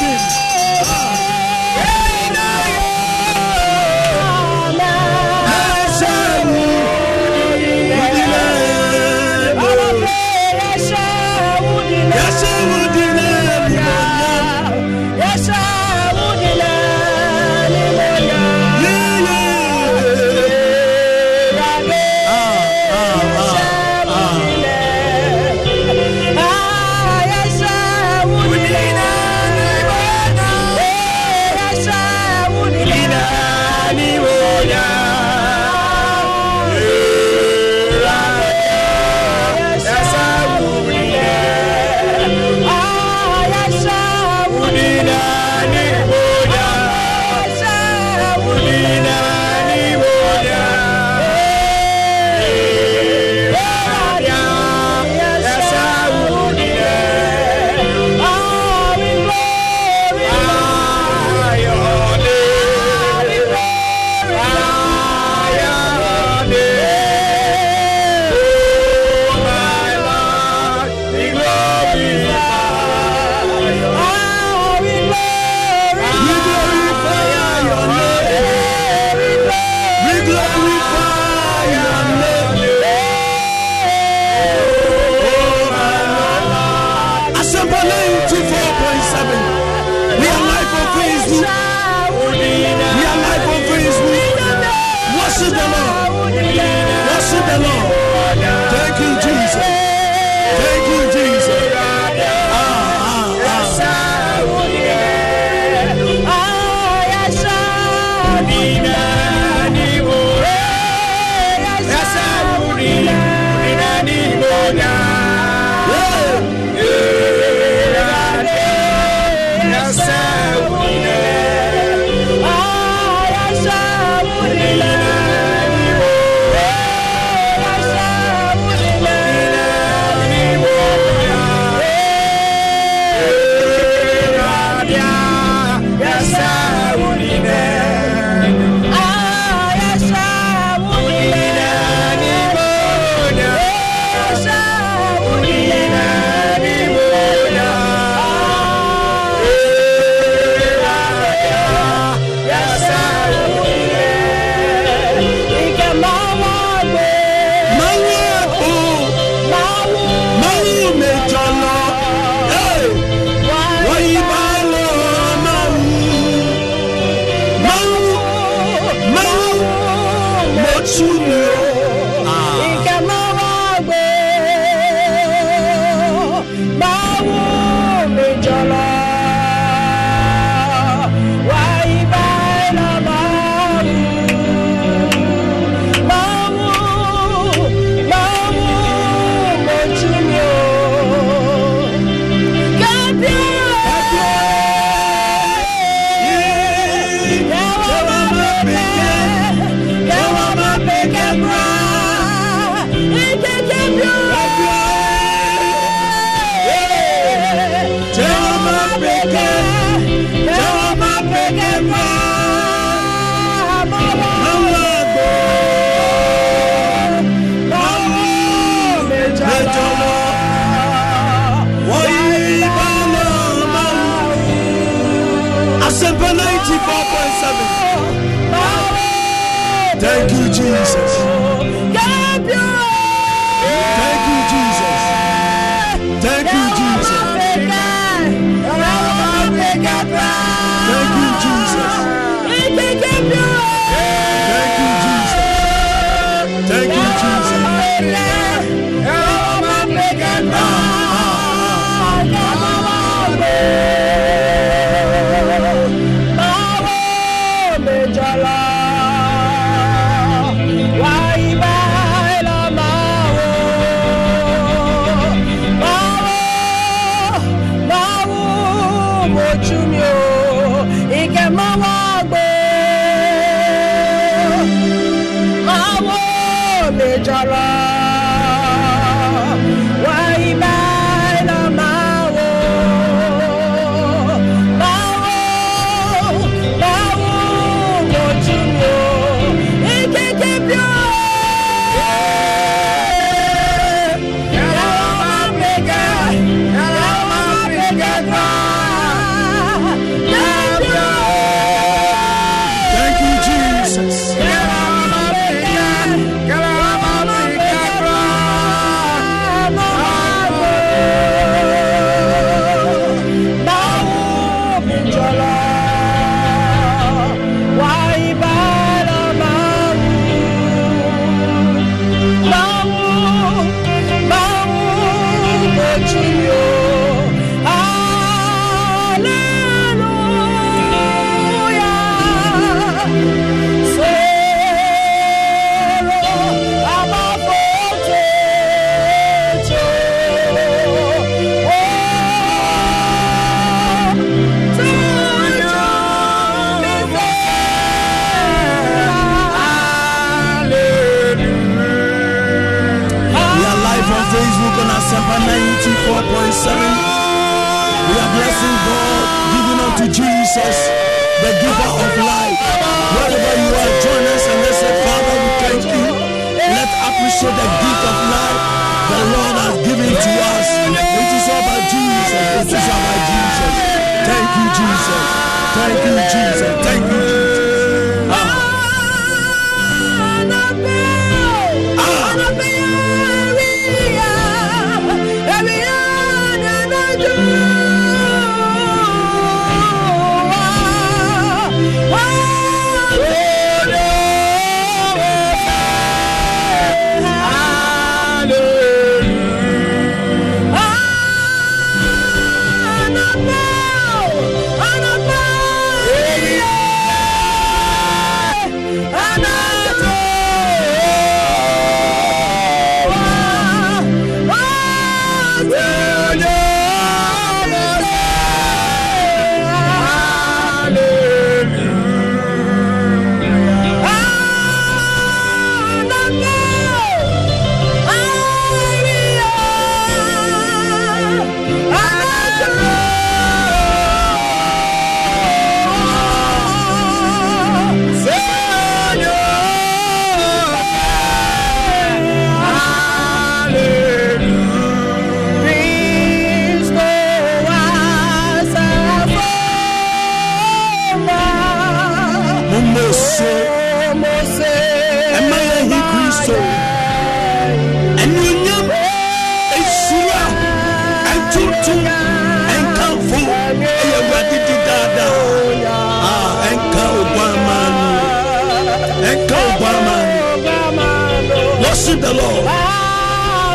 worship the lord.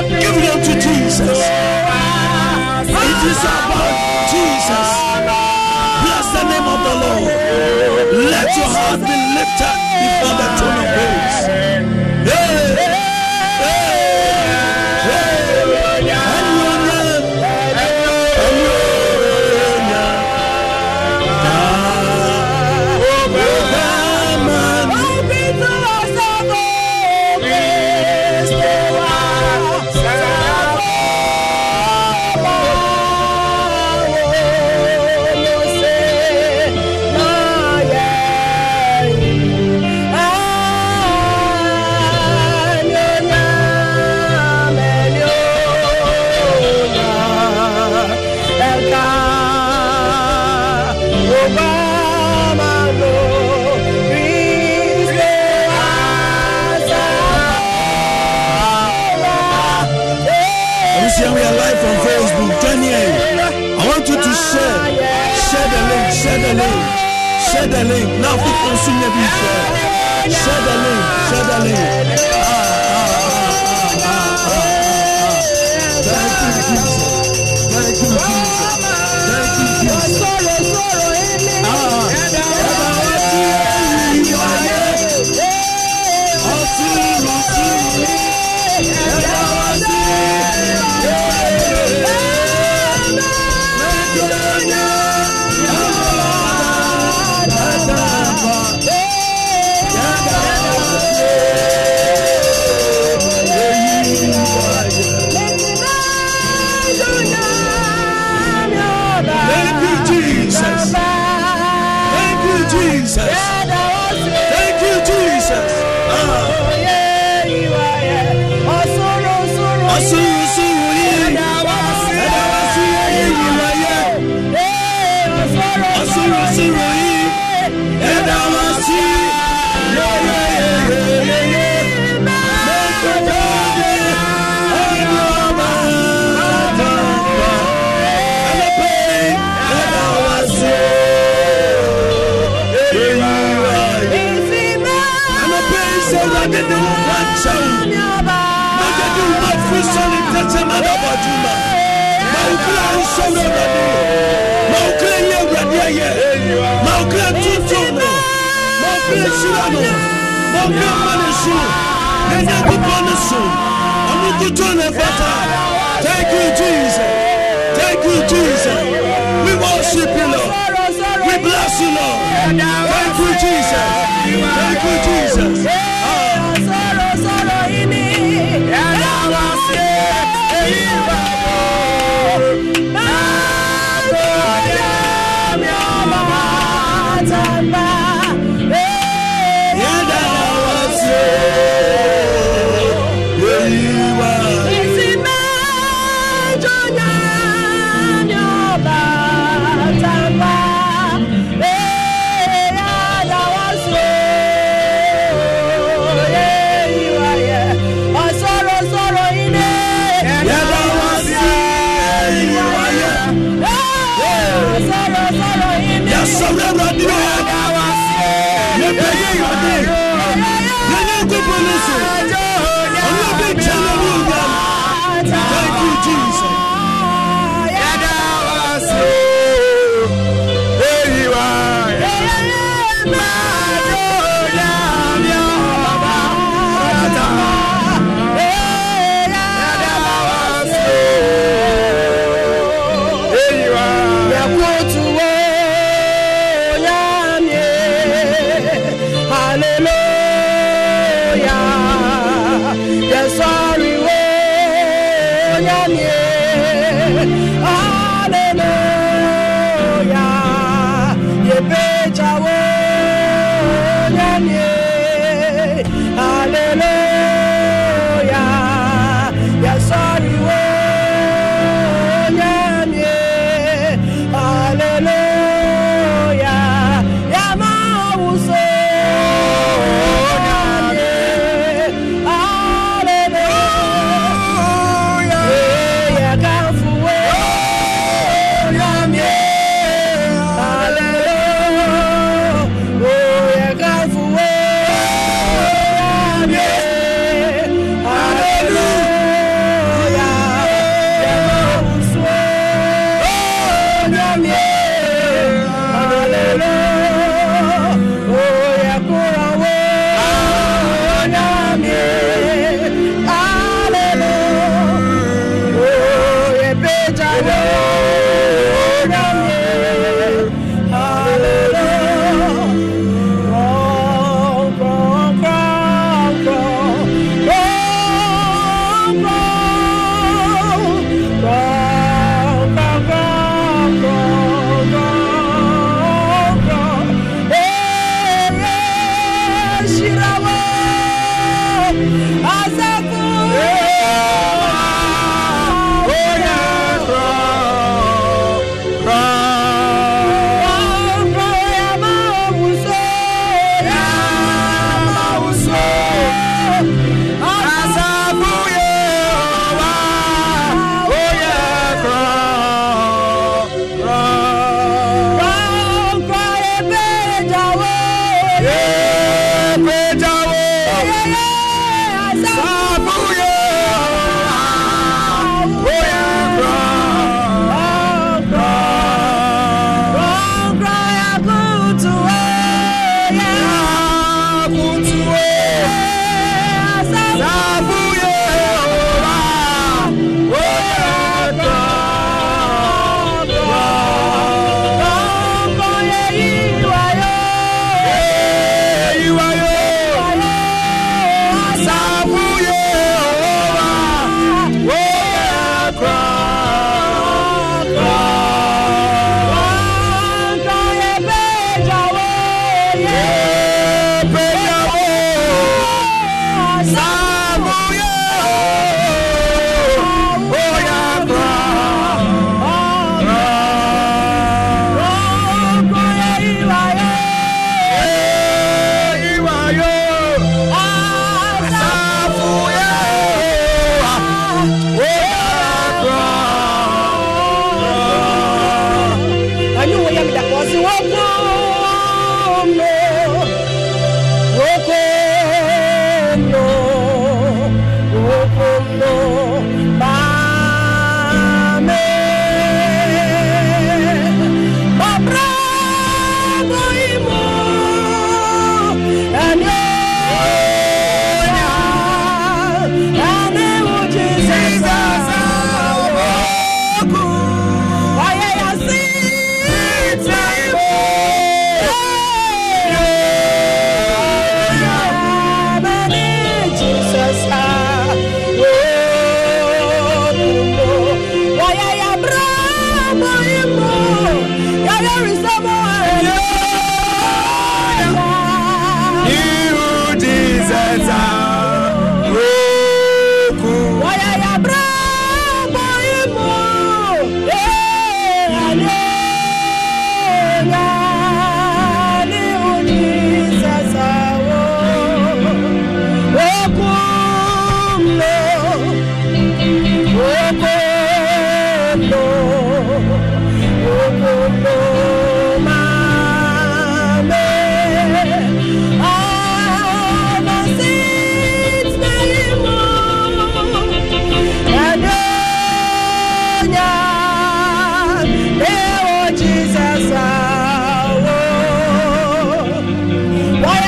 Give it to jesus. It is about jesus. Bless the name of the lord. Let your heart be lifted before the throne of grace to share. Share the link. Share the link. Share the link. Now, people be share. Share the link. Share the link. Thank you Jesus. Thank you Jesus. We worship you Lord. We bless you Lord. Thank you Jesus. Thank you Jesus.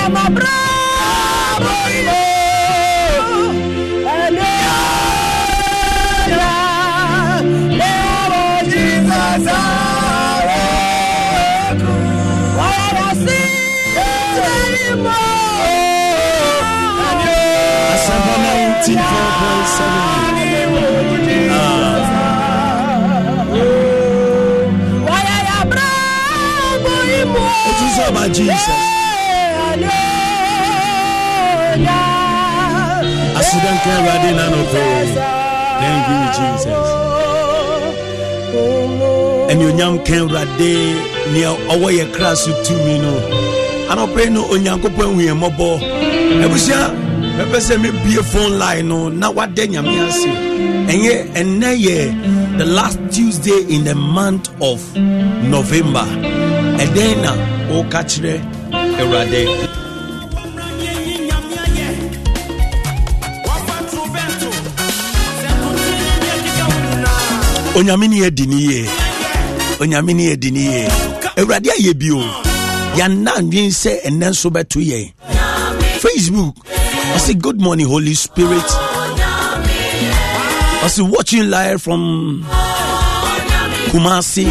ama bravo Eleora Leora de e Para se animar Jesus. Ride in and obey. Thank you, Jesus. anuonyam ka awurade nea ɔwɔ yɛ kra so tumi no. Anɔpɛ no onyankopɔn ahu yɛ mmɔbɔ abusua mɛpɛ sɛ mebie phone line no. Na wada nyame ase ɛnyɛ ɛnnɛ yɛ the last tuesday in the month of november. Ɛdɛn na woka kyerɛ awurade onyame ne yɛdi ne yie onyame ne yɛdi ne yie awurade ayɛ bio. Yɛanna ndwen sɛ ɛnnɛ nso facebook good morning holy spirit. Ɔse watching live from kumasi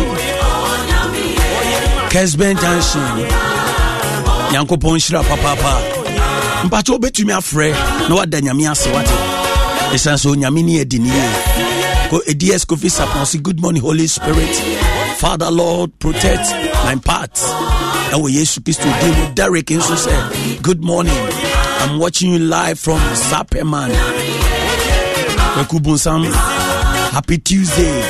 kesben junction. Nyankopɔn nhyira papaapa. Mpakyɛ wobɛtumi afrɛ na wada nyame ase wate. Ɛsiane sɛ onyame ne yɛdi Ko Kofi Good morning, Holy Spirit. Father, Lord, protect my parts. And we Jesus Christ to deal with Derek and so say, Good morning. I'm watching you live from. Kwekubunsam. Happy Tuesday.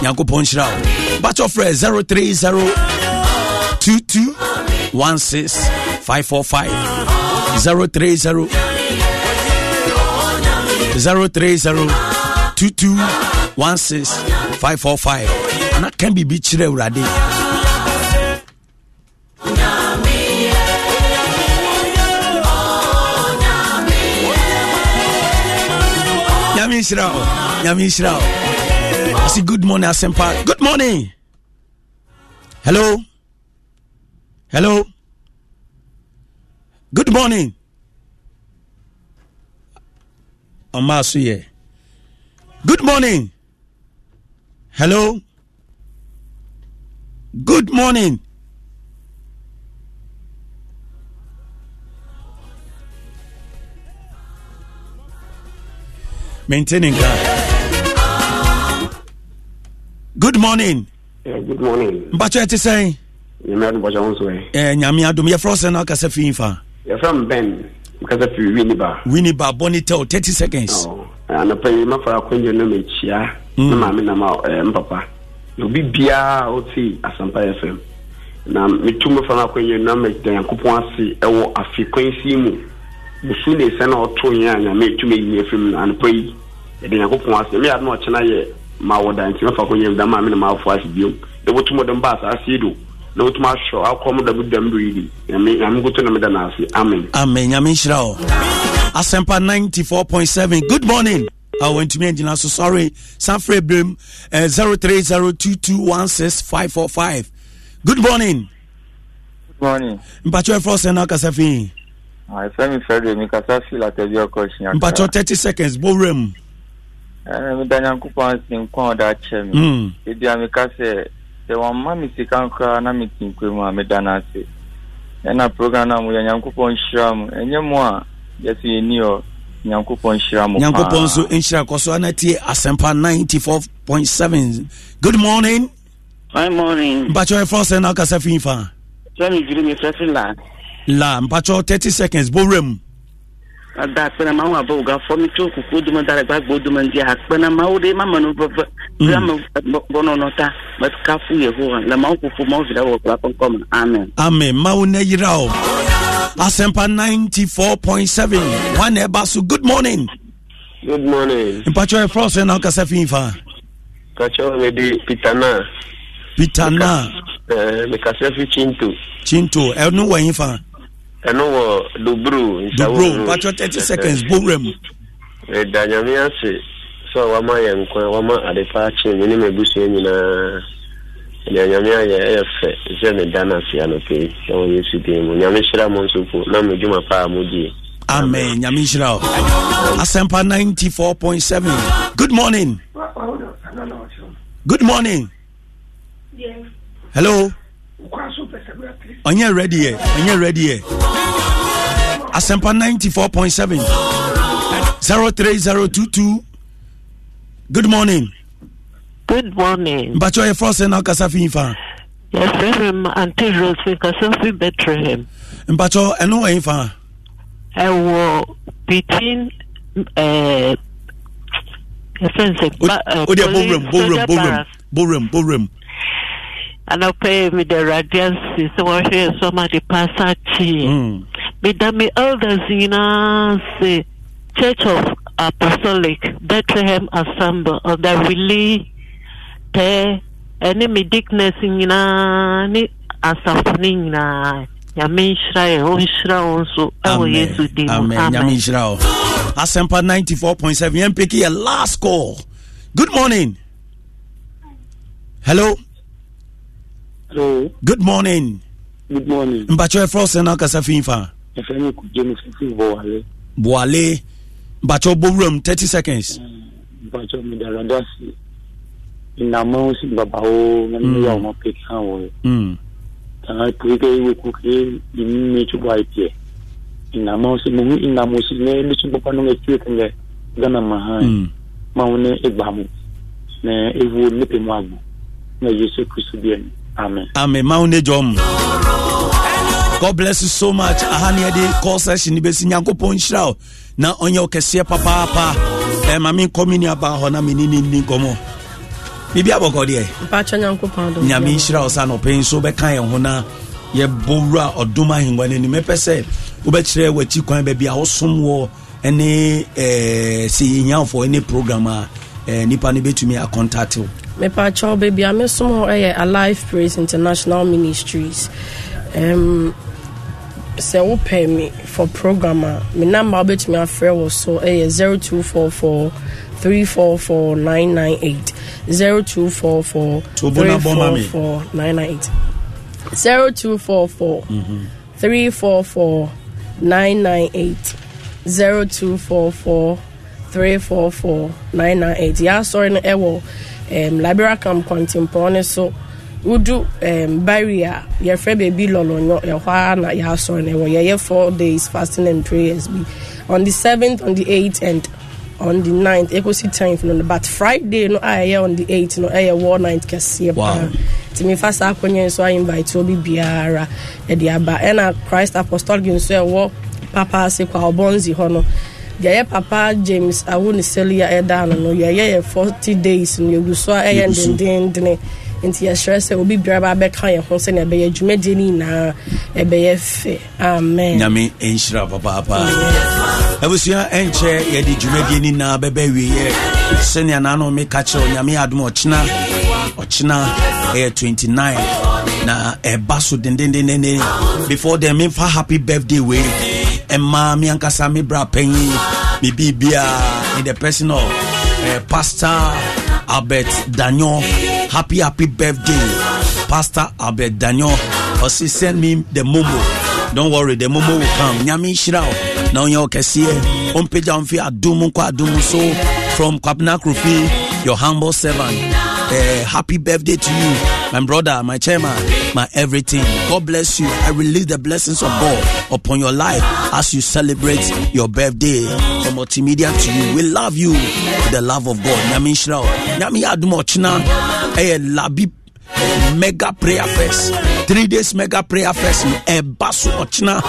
Nyanko Ponchirao. Batch of friends 030 22 16 545 030 030 22 16 545 na kan biribi kyerɛ awurade. Nyame nhyira wo nyame nhyira wo ɔse good morning asɛmpa good morning. Hello? Hello? Good morning. Ɔmaa so yɛ Good morning. Hello. Good morning. Maintaining that. Good morning. Yeah, good morning. Mbacho ete say? Nyame adum bɔsɛ wɔn so ɛ. Ɛ eh, Nyame adum yɛ fɔ sɛ n'akasɛ fi nfa. Ben. Mekasa firi Winneba. Winneba bɔne tell 30 seconds. anɔpa yi mafa akɔnnwa no mekyia na maame nam eh, mpapa. Na obi biara a ɔte asɛmpa fm na metu me no no na mada nyankopɔn ase ɛwɔ afe kwansi mu. Musu ne sɛ na ɔto yɛ a nyame ɛtumi ayi afiri mu no anɔpa yi yɛde nyankopɔn ase. Me ade na ɔkyena yɛ ma wɔda nti mafa mu da maame na maafo ase biom. Na wɔtum ɔde mba asase do na wotumi ahyɛ akɔm dam dam do yidi nyame nkoto na meda naase amen. Amen. Nyame nhyira wo asɛmpa 94.7 good morning. Uh, wantumi angyina so sorry. Sanfrɛ brem uh, 0302216545 good morning. Good morning. Mpatwɛ ɛfrɛ sɛ na wokasa fii ɛfɛ me fɛde mekasa fi latabi ɔkɔhyia mpatwɛ 30 seconds bɔwura mu meda nyankopɔn ase nkwa ɔda kyɛ me ɛbia meka sɛ sɛ wɔmma me sika nkoraa na mete nkwa mu a meda no ase ɛna program no a moyɛ nyankopɔn nhyira mu ɛnyɛ mu a yɛsɛ yɛni ɔ nyankopɔn nhyira mu nyankopɔn nso nhyira kɔ so ana tie asɛmpa 94.7 good morning. Good morning. mpakyɛ ɛfrɛ sɛ na akasa fii fa? Sani jiri mi fẹ́ fi la. la mpakyɛ 30 seconds bɔwura mu da akpena mawo abe wògafɔ mi tso kuku dome da le gbagbo dome ŋdi akpena mawo ɖe ma menu veve kple ame bɔnɔnɔ ta mekafu yehowa le mawo ƒoƒo mawo vi ɖe wɔ kple akɔkɔ me amen. amen mawo ne yira o asempa ninety four point seven wane basu good morning. good morning. mpatsɔ ye fɔlɔ sɛ n'aw kasa fi fa. katsɔ le di pitana. pitana. ɛɛ mekasa fi chinto. chinto ɛnu wɔ yin fa ɛno wɔ dobro dobro mpakyɛ 30 seconds bowura mu. Ɛda nyame ase sɛ wama yɛ nkwa wama ade pa akyerɛ me ne mabusua nyinaa nea nyame ayɛ ɛyɛ fɛ sɛ meda no ase anɔpɛ yi ɛwɔ yesu din mu. Nyame hyira mo nso po na medwuma pa a modie amen nyame nhyira o. Asɛmpa 94.7 good morning. Good morning. Hello ɔnyɛ ready yɛ ɔnyɛ ready yɛ asɛmpa ninety four point seven zero three zero two two good morning. good morning. mpatsi ɔyɛ fɔlɔ sɛ n'aw kasa fi nfa. yɛfrɛ me m ante rose nkasa fi bethlehem. mpatsi ɛnu wɔ nfa. ɛwɔ between ɛɛ yɛfrɛ nsɛ. o de bowuram bowuram bowuram bowuram bowuram. Anɔpɛ mede Awurade ase sɛ wɔhwɛ yɛ so ama de paasa kyeeɛ. Meda mm. me elders nyinaa se Church of Apostolic Bethlehem Assemble ɔda really pɛ ɛne me dickness nyinaa ne asafo ne nyinaa nyame nhyira yɛ ɔnhyira wo nso ɛwɔ yesu din mu amen. Nyame nhyira wo asɛmpa 94.7 yɛmpeki yɛ last call. Good morning. Hello Hello. Good morning. Good morning. Mpacho efro sena kasa finfa. Efe ni kuje ni fifi boale. Boale. Mpacho 30 seconds. Eh, Mpacho mi darada si. babao mo si baba o na mi mm. ya mo pe kan wo. Mm. Tana kuike iwe kuike imi me chuba ipie. Ina mo si mo ina mo si ne mi chuba. Gana mahan. Mm. Ma wone egbamu. Na ewu nipe mwagu. Na Yesu Kristo bien. Amen. Amen. Maune Jom. God bless you so much. Ahani de call session besi nyankopon hyira. Na onye okese papa papa. Eh mami komini aba ho na mini ni ni gomo. Bibi abokọ de. Mpacho nyankopon do. Nyame hyira o sa no pen so ho na ye bowura odum ahengwa ni mepɛ sɛ wobɛkyerɛ w'akyi kwan baabi a wosom wɔ ne eh sɛ yɛnyanfoɔ ne program a eh, nipa no bɛtumi akɔntate wo. Mepakyɛw baabi a mesom hɔ ɛyɛ alive praise international ministries. Um, sɛ wopɛ me for program a me number a wobɛtumi afrɛ wɔ so ɛyɛ 0244 344 998 0244 To bo na bɔ ma me. 344 998 0244 344 998 0244 344 998 yɛ asɔre no ɛwɔ um, liberia camp kwantimpɔn ne so wodu um, barrier. Yɛfrɛ baabi lɔlɔnyɔ ɛhɔ a na yɛ asɔre no ɛwɔ yɛyɛ four days fasting and prayers bi on the 7th on the 8th and on the 9th ɛkɔsi 10th no but friday no a ɛyɛ on the 8th no ɛyɛ war night kɛseɛ Wow. paa nti mefa saa akɔnyɛ nso ainvite obi biara ɛde aba ɛna christ apostolic nso ɛwɔ papa ase kwa ɔbɔnzi hɔ no deɛ ɛyɛ papa james awo ne selia ɛda no no yɛyɛ yɛ 40 days no yɛgu so a ɛyɛ ndendendene nti yɛhyerɛ sɛ obi biara ba bɛka yɛn ho sɛnea ɛbɛyɛ dwumadie no nyinaa ɛbɛyɛ fɛ. Amen. Nyame ɛnhyira papaapa. Abusua ɛnkyɛ yɛde dwumadie no nyinaa bɛbɛ wieɛ sɛnea naano meka kyerɛ wo, nyame yɛ adom ɔkyena ɔkyena ɛyɛ 29 na ɛba so dendendendende. Before then memfa happy birthday wei. Ɛma me ankasa me bra panyin me biribiaa in the person of eh, pastor albert daniel. Happy happy birthday pastor albert daniel. Ɔse send me the momo. Don't worry the momo will come. Nyame nhyira wo na ɔnyɛ wo kɛseɛ. Ɔmpagya mfi adom nkɔ adom so from kwabena krofi your humble servant. Uh, happy birthday to you my brother my chairman my everything. God bless you. I release the blessings of god upon your life as you celebrate your birthday. From multimedia to you we love you with the love of god. Nyame yɛ adom ɔkyena ɛyɛ labi mega prayer fest. Three days mega prayer fest no ɛba so ɔkyena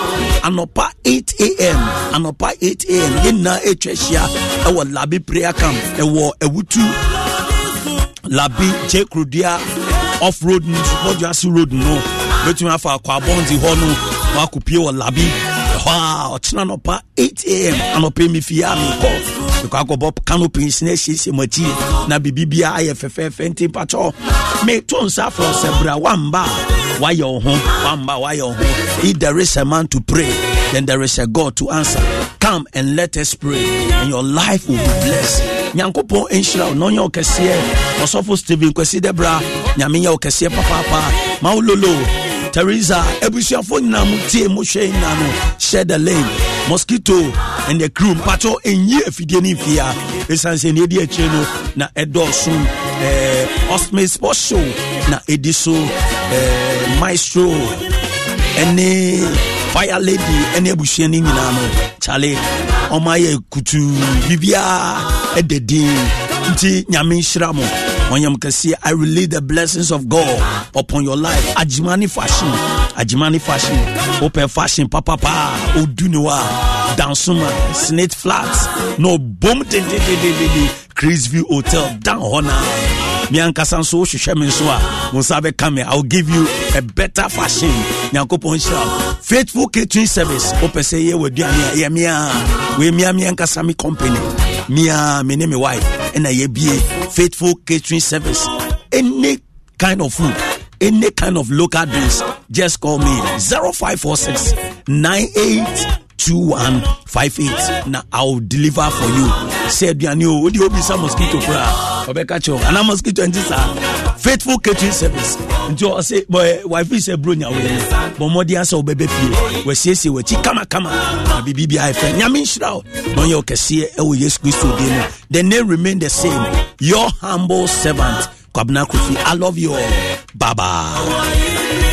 anɔpa 8 am anɔpa 8 am yɛn nyinaa ɛtwa ahyia labi prayer camp ɛwɔ ɛwutu labi j krodua off road no supɔduase road no bɛtumi afa akɔ abɔnte hɔ no na wakɔpie wɔ labi ɛhɔ a ɔkyena nɔpa 8 am anɔpa mi fie a mekɔ mekɔ akɔbɔ canopies na asiesie mu akyi na biribibiaa ayɛ fɛfɛɛfɛ nti mpakyɛ meto nsa frɛ sɛ berɛ a woamba a woayɛ wo ho woamba woayɛ wo ho if there is a man to pray then there is a god to answer. Come and let us pray and your life will be blessed nyankopɔn nhyira wo na ɔnyɛ wo kɛseɛ. Ɔsɔfo steven kwasi dɛ bra nyame nyɛ wo kɛseɛ papaapa. Ma wo lolo teresa abusuafoɔ nyinaa mo tie mo hwɛ nyinaa no. Share the lane. Mosquito and the crew mpatɔ ɛnyi afidie no mfie a ɛsiane sɛ neɛdi akyire no na ɛdɔɔso. Eh, osme sport show na ɛdi so. Eh, maestro ɛne fire lady ɛne abusua no nyinaa no. Kyale ɔma yɛ kutu biribiaa ɛda din nti nyame nhyira mo. Ɔnyam kɛseɛ i relate the blessings of god upon your life. Agyimane fashion agyimane fashion. Wopɛ fashion papapaa ɔdu ne wa dansoma snate flat na ɔbom dedededede crisview hotel dan hɔ me ankasa nso wohwehwɛ me nso a wo nsa bɛka me. Iwill give you a better fashion. Nyankopɔn hyira faithful catering service. Wopɛ sɛ yɛ w'aduane a ɛyɛ mea wei mea me ankasa me company. Mea me ne me wife. Ɛna yɛbie faithful catering service. Any kind of food any kind of local drinks just call me. 0546 98 2158 na i will deliver for you. Sɛ aduane oh, o wode obisa mosquito koraa ɔbɛka kyɛ anaa mosquito nti saa faithful catering service. Nti ɔse wifi sɛ bro nya woyɛ bɔ mmɔden asɛ wobɛbɛ fie. Wasiesie w'akyi kamakama na biribi biaa ɛfɛ nyame nhyira wo na ɔyɛ ɔkɛseɛ ɛwɔ yesu kristo din mu the name remain the same. Your humble servant kwabena kofi. I love you all. Baba